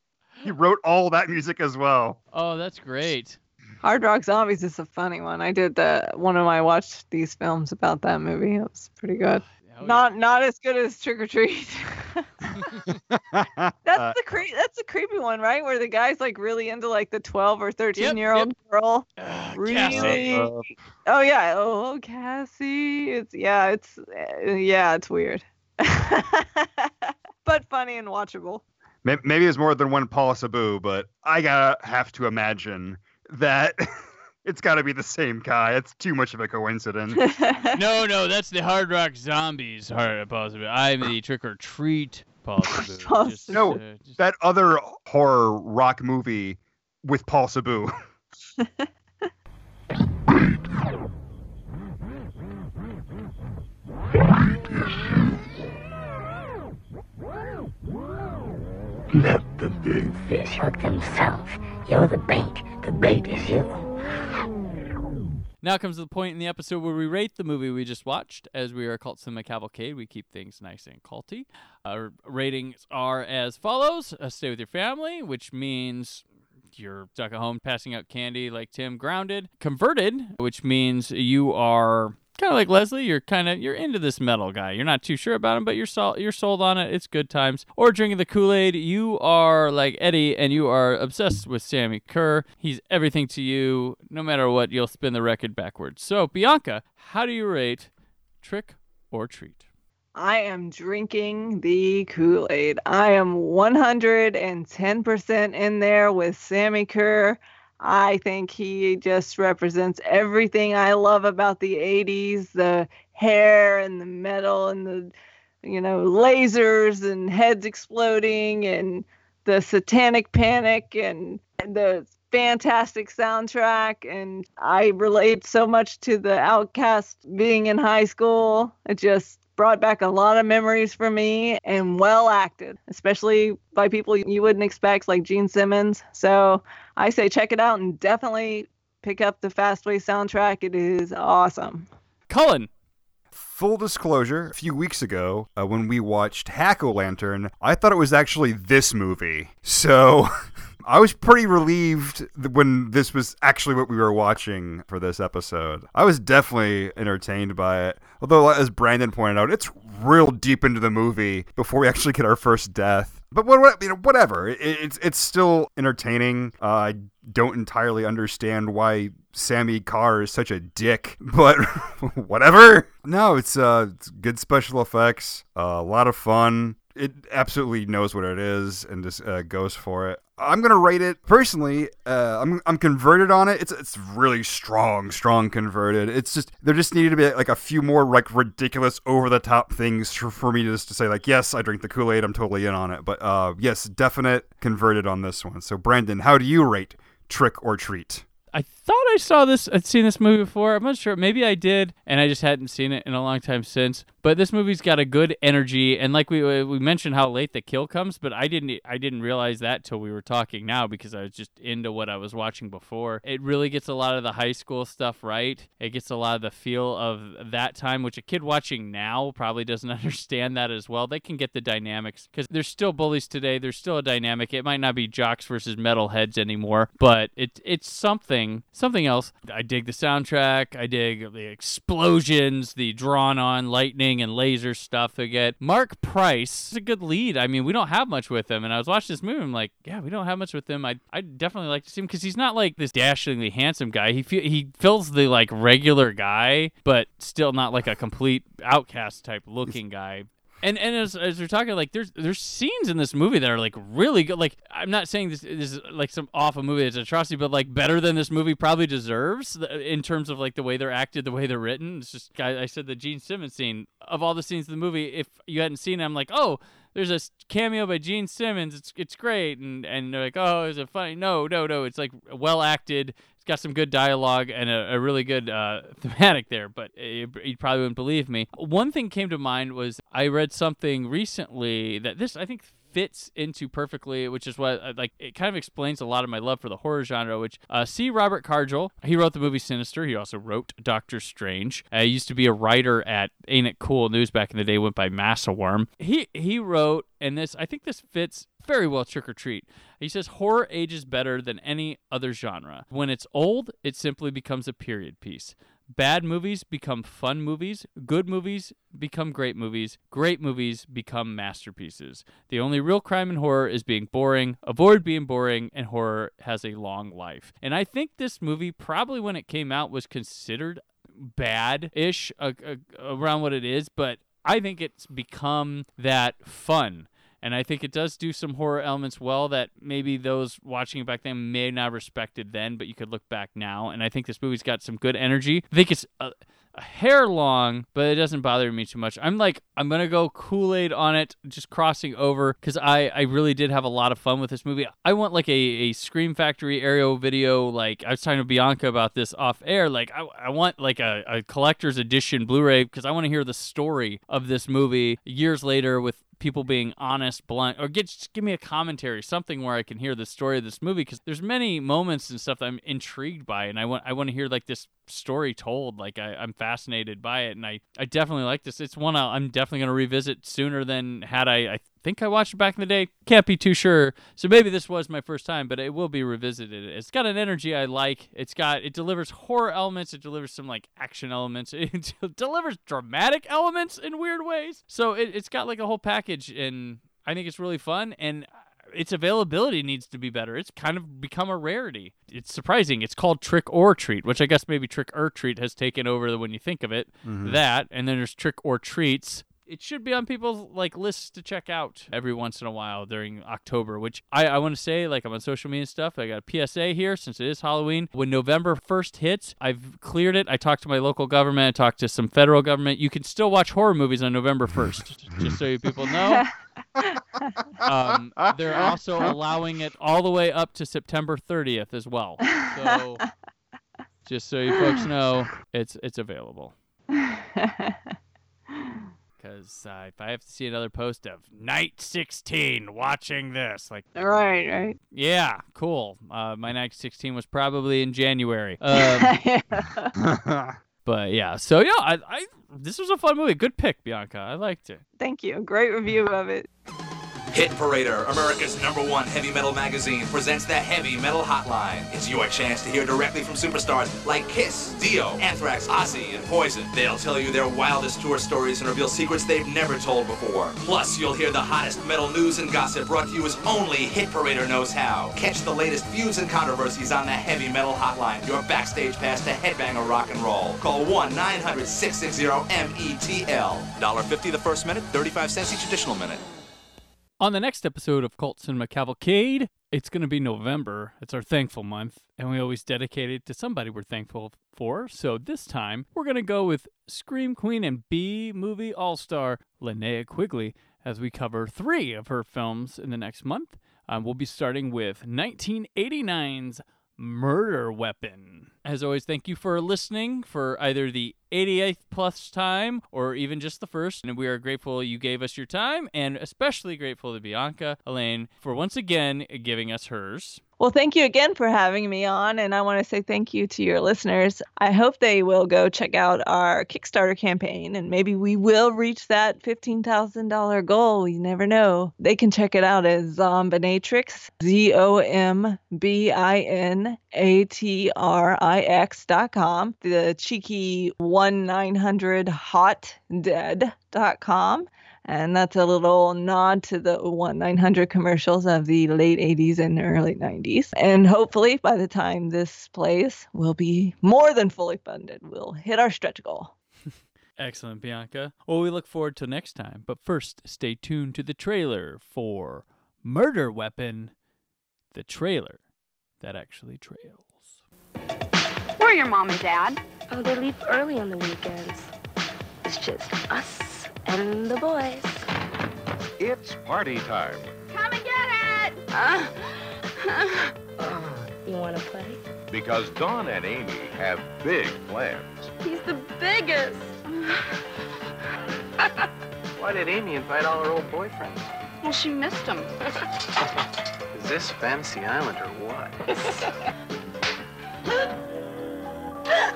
he wrote all that music as well. Oh, that's great. Hard Rock Zombies is a funny one. I did the one of my watched these films about that movie. It was pretty good. Oh, yeah. Not not as good as Trick or Treat. That's Uh, the cre- that's the creepy one, right? Where the guy's like really into like the 12 or 13 Yep, year old girl. Ugh, Really? Cassie. uh, Oh yeah. Oh Cassie. It's yeah. It's uh, yeah. It's weird, but funny and watchable. maybe there's more than one Paul Sabu, but I gotta have to imagine that it's got to be the same guy. It's too much of a coincidence. No, no, that's the Hard Rock Zombies. Hard possible. I'm the Trick or Treat possible. Paul Just, No, uh, just- that other horror rock movie with Paul Sabu. Let the big fish hook themselves. You're the bait. The bait is you. Now comes the point in the episode where we rate the movie we just watched. As we are cult cinema cavalcade, we keep things nice and culty. Our ratings are as follows: uh, Stay with your family, which means you're stuck at home passing out candy like Tim. Grounded, converted, which means you are kind of like Leslie. You're kind of you're into this metal guy. You're not too sure about him, but you're sol- you're sold on it. It's good times. Or drinking the Kool Aid. You are like Eddie, and you are obsessed with Sammi Curr. He's everything to you. No matter what, you'll spin the record backwards. So Bianca, how do you rate Trick or Treat? I am drinking the Kool Aid. I am 110% in there with Sammi Curr. I think he just represents everything I love about the 80s the hair and the metal and the, you know, lasers and heads exploding and the satanic panic and the fantastic soundtrack and I relate so much to the outcast being in high school. It just brought back a lot of memories for me and well acted, especially by people you wouldn't expect like Gene Simmons. So I say check it out and definitely pick up the Fastway soundtrack. It is awesome. Cullen. Full disclosure, a few weeks ago, uh, when we watched Hack-O-Lantern, I thought it was actually this movie. So I was pretty relieved when this was actually what we were watching for this episode. I was definitely entertained by it. Although, as Brandon pointed out, it's real deep into the movie before we actually get our first death. But what, what you know, whatever. It, it's it's still entertaining. Uh, I don't entirely understand why Sammi Curr is such a dick, but whatever. No, it's uh, it's good special effects, uh, a lot of fun. It absolutely knows what it is and just uh, goes for it. I'm gonna rate it personally. Uh, I'm I'm converted on it. It's it's really strong, strong converted. It's just there just needed to be like a few more like ridiculous, over the top things for, for me just to say like yes, I drink the Kool Aid. I'm totally in on it. But uh, yes, definite converted on this one. So Brandon, how do you rate Trick or Treat? I thought I saw this, I'd seen this movie before. I'm not sure. Maybe I did, and I just hadn't seen it in a long time since. But this movie's got a good energy, and like we uh, we mentioned how late the kill comes, but I didn't I didn't realize that till we were talking now because I was just into what I was watching before. It really gets a lot of the high school stuff right. It gets a lot of the feel of that time, which a kid watching now probably doesn't understand that as well. They can get the dynamics because there's still bullies today. There's still a dynamic. It might not be jocks versus metalheads anymore, but it it's something something else. I dig the soundtrack. I dig the explosions, the drawn on lightning and laser stuff get. Marc Price is a good lead. I mean, we don't have much with him, and I was watching this movie. I'm like, yeah, we don't have much with him. I I definitely like to see him because he's not like this dashingly handsome guy. He fe- he fills the like regular guy, but still not like a complete outcast type looking guy. And and as, as we're talking, like there's there's scenes in this movie that are like really good. Like I'm not saying this, this is like some awful movie an atrocity, but like better than this movie probably deserves in terms of like the way they're acted, the way they're written. It's just I, I said the Gene Simmons scene of all the scenes in the movie. If you hadn't seen it, I'm like, oh, there's a cameo by Gene Simmons. It's it's great, and and they're like, oh, is it funny? No, no, no. It's like well acted. Got some good dialogue and a, a really good uh, thematic there. But you probably wouldn't believe me. One thing came to mind was I read something recently that this I think fits into perfectly, which is what uh, like it kind of explains a lot of my love for the horror genre. Which uh, C. Robert Cargill, he wrote the movie Sinister. He also wrote Doctor Strange. Uh, he used to be a writer at Ain't It Cool News back in the day. Went by Massawyrm. He he wrote, and this I think this fits very well Trick or Treat. He says horror ages better than any other genre. When it's old, it simply becomes a period piece. Bad movies become fun movies. Good movies become great movies. Great movies become masterpieces. The only real crime in horror is being boring. Avoid being boring, and horror has a long life. And I think this movie, probably when it came out, was considered bad ish uh, uh, around what it is, but I think it's become that fun. And I think it does do some horror elements well that maybe those watching it back then may not have respected then, but you could look back now. And I think this movie's got some good energy. I think it's a, a hair long, but it doesn't bother me too much. I'm like, I'm going to go Kool Aid on it, just crossing over, because I, I really did have a lot of fun with this movie. I want like a, a Scream Factory aerial video. Like, I was talking to Bianca about this off air. Like, I, I want like a, a collector's edition Blu ray because I want to hear the story of this movie years later with people being honest, blunt, or get just give me a commentary, something where I can hear the story of this movie because there's many moments and stuff that I'm intrigued by, and I want I want to hear like this story told. Like I, I'm fascinated by it, and I I definitely like this. It's one I'll, I'm definitely gonna revisit sooner than had I. I think I watched it back in the day. Can't be too sure. So maybe this was my first time, but it will be revisited. It's got an energy I like. It's got it delivers horror elements. It delivers some like action elements. It delivers dramatic elements in weird ways. So it, it's got like a whole package, and I think it's really fun. And its availability needs to be better. It's kind of become a rarity. It's surprising. It's called Trick or Treat, which I guess maybe Trick or Treat has taken over when you think of it. Mhm. That, and then there's Trick or Treats. It should be on people's like lists to check out every once in a while during October, which I, I want to say, like I'm on social media and stuff. I got a PSA here since it is Halloween. When November 1st hits, I've cleared it. I talked to my local government, I talked to some federal government. You can still watch horror movies on November 1st, just so you people know. Um, they're also allowing it all the way up to September 30th as well. So just so you folks know, it's it's available. because uh, if I have to see another post of night 16 watching this, like, Right, right. yeah, cool. Uh, my night 16 was probably in January. Um, but yeah, so yeah, I, I this was a fun movie. Good pick, Bianca. I liked it. Thank you. Great review of it. Hit Parader, America's number one heavy metal magazine, presents the Heavy Metal Hotline. It's your chance to hear directly from superstars like Kiss, Dio, Anthrax, Ozzy, and Poison. They'll tell you their wildest tour stories and reveal secrets they've never told before. Plus, you'll hear the hottest metal news and gossip brought to you as only Hit Parader knows how. Catch the latest feuds and controversies on the Heavy Metal Hotline, your backstage pass to headbanger rock and roll. Call 1-900-660-METL. $1.50 the first minute, 35 cents each additional minute. On the next episode of Cult Cinema Cavalcade, it's going to be November. It's our thankful month, and we always dedicate it to somebody we're thankful for. So this time, we're going to go with Scream Queen and B movie all star Linnea Quigley as we cover three of her films in the next month. Um, we'll be starting with 1989's Murder Weapon. As always, thank you for listening for either the 88th plus time or even just the first. And we are grateful you gave us your time, and especially grateful to Bianca Allaina for once again giving us hers. Well, thank you again for having me on, and I want to say thank you to your listeners. I hope they will go check out our Kickstarter campaign, and maybe we will reach that $15,000 goal. You never know. They can check it out at Zombinatrix. The cheeky 1 900 hotdead.com. And that's a little nod to the 1 900 commercials of the late 80s and early 90s. And hopefully, by the time this plays, we'll be more than fully funded. We'll hit our stretch goal. Excellent, Bianca. Well, we look forward to next time. But first, stay tuned to the trailer for Murder Weapon, the trailer that actually trails. Where are your mom and dad? Oh, they leave early on the weekends. It's just us and the boys. It's party time. Come and get it! Uh, you want to play? Because Don and Amy have big plans. He's the biggest. Why did Amy invite all her old boyfriends? Well, she missed him. Is this Fantasy Island or what?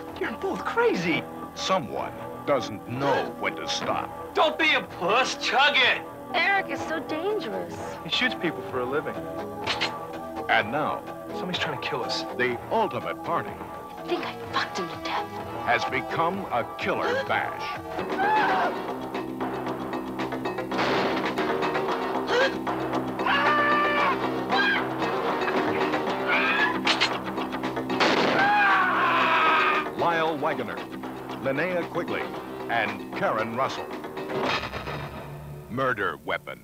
You're both crazy. Someone doesn't know when to stop. Don't be a puss. Chug it. Eric is so dangerous. He shoots people for a living. And now, Somebody's trying to kill us. the ultimate party I think I fucked him to death. has become a killer bash. Lyle Waggoner, Linnea Quigley, and Karen Russell. Murder Weapon.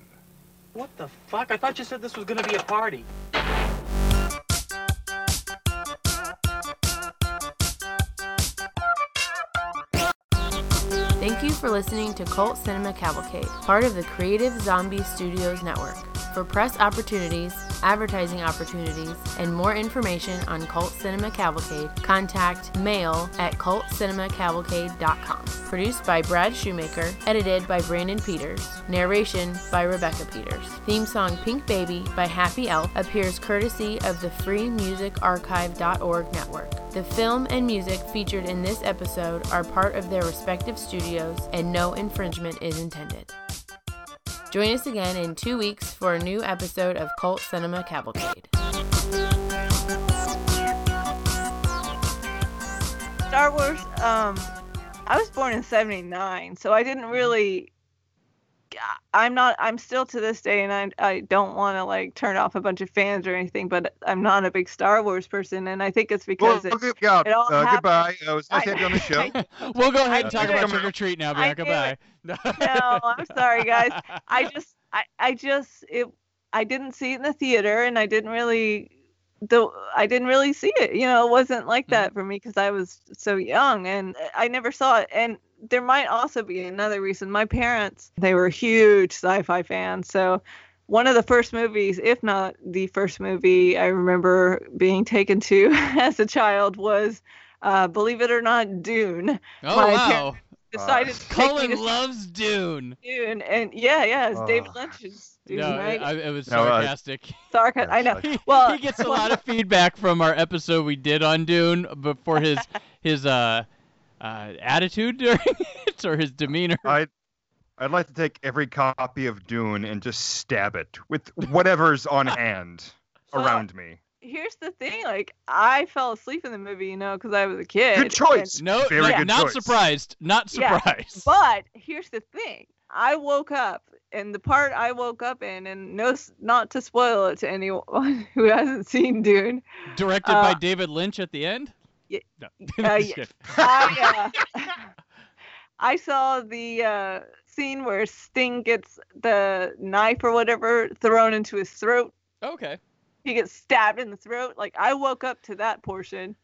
What the fuck? I thought you said this was gonna be a party. Thank you for listening to Cult Cinema Cavalcade, part of the Creative Zombie Studios Network. For press opportunities, advertising opportunities, and more information on Cult Cinema Cavalcade, contact mail at cultcinemacavalcade.com. Produced by Brad Shoemaker, edited by Brandon Peters, narration by Rebecca Peters. Theme song Pink Baby by Happy Elf appears courtesy of the freemusicarchive.org network. The film and music featured in this episode are part of their respective studios, and no infringement is intended. Join us again in two weeks for a new episode of Cult Cinema Cavalcade. Star Wars, um, I was born in 79, so I didn't really. I'm not. I'm still to this day, and I I don't want to like turn off a bunch of fans or anything, but I'm not a big Star Wars person, and I think it's because Well, it, okay, yeah, it all uh, happened- goodbye. Uh, it was nice I- having you on the show. we'll go ahead and talk about it. trick or treat now, I Bianca. knew Bye. no, I'm sorry, guys. I just, I, I just, it, I didn't see it in the theater, and I didn't really, the, I didn't really see it. You know, it wasn't like that for me because I was so young, and I never saw it. And there might also be another reason. My parents, they were huge sci-fi fans, so. One of the first movies, if not the first movie I remember being taken to as a child was, uh, believe it or not, Dune. Oh, My wow. parents- decided to take Cullen loves Dune. Dune, and yeah, yeah, it's David Oh. Lynch's Dune, No, right? I, it was No, uh, sarcastic. I know. he, Well, he gets a lot of feedback from our episode we did on Dune, but for his his uh, uh attitude during it or his demeanor. I'd, I'd like to take every copy of Dune and just stab it with whatever's on hand around me. Here's the thing, like I fell asleep in the movie, you know, because I was a kid. Good choice. No, Very no, good not choice. surprised. Not Yeah, surprised. But here's the thing. I woke up, and the part I woke up in, and no, not to spoil it to anyone who hasn't seen Dune. Directed uh, by David Lynch at the end. Yeah, No. uh, Just yeah. kidding. I, uh, I saw the uh, scene where Sting gets the knife or whatever thrown into his throat. Okay. He gets stabbed in the throat. Like I woke up to that portion,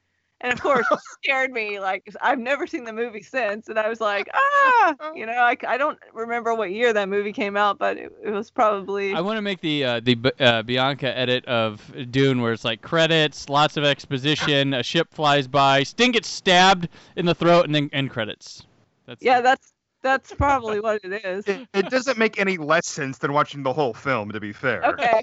and of course it scared me. Like I've never seen the movie since, and I was like, ah, you know, I, I don't remember what year that movie came out, but it, it was probably I want to make the uh, the uh, Bianca edit of Dune where it's like credits, lots of exposition, a ship flies by, Sting gets stabbed in the throat, and then end credits. That's yeah, that's that's probably what it is. It, it doesn't make any less sense than watching the whole film, to be fair. Okay.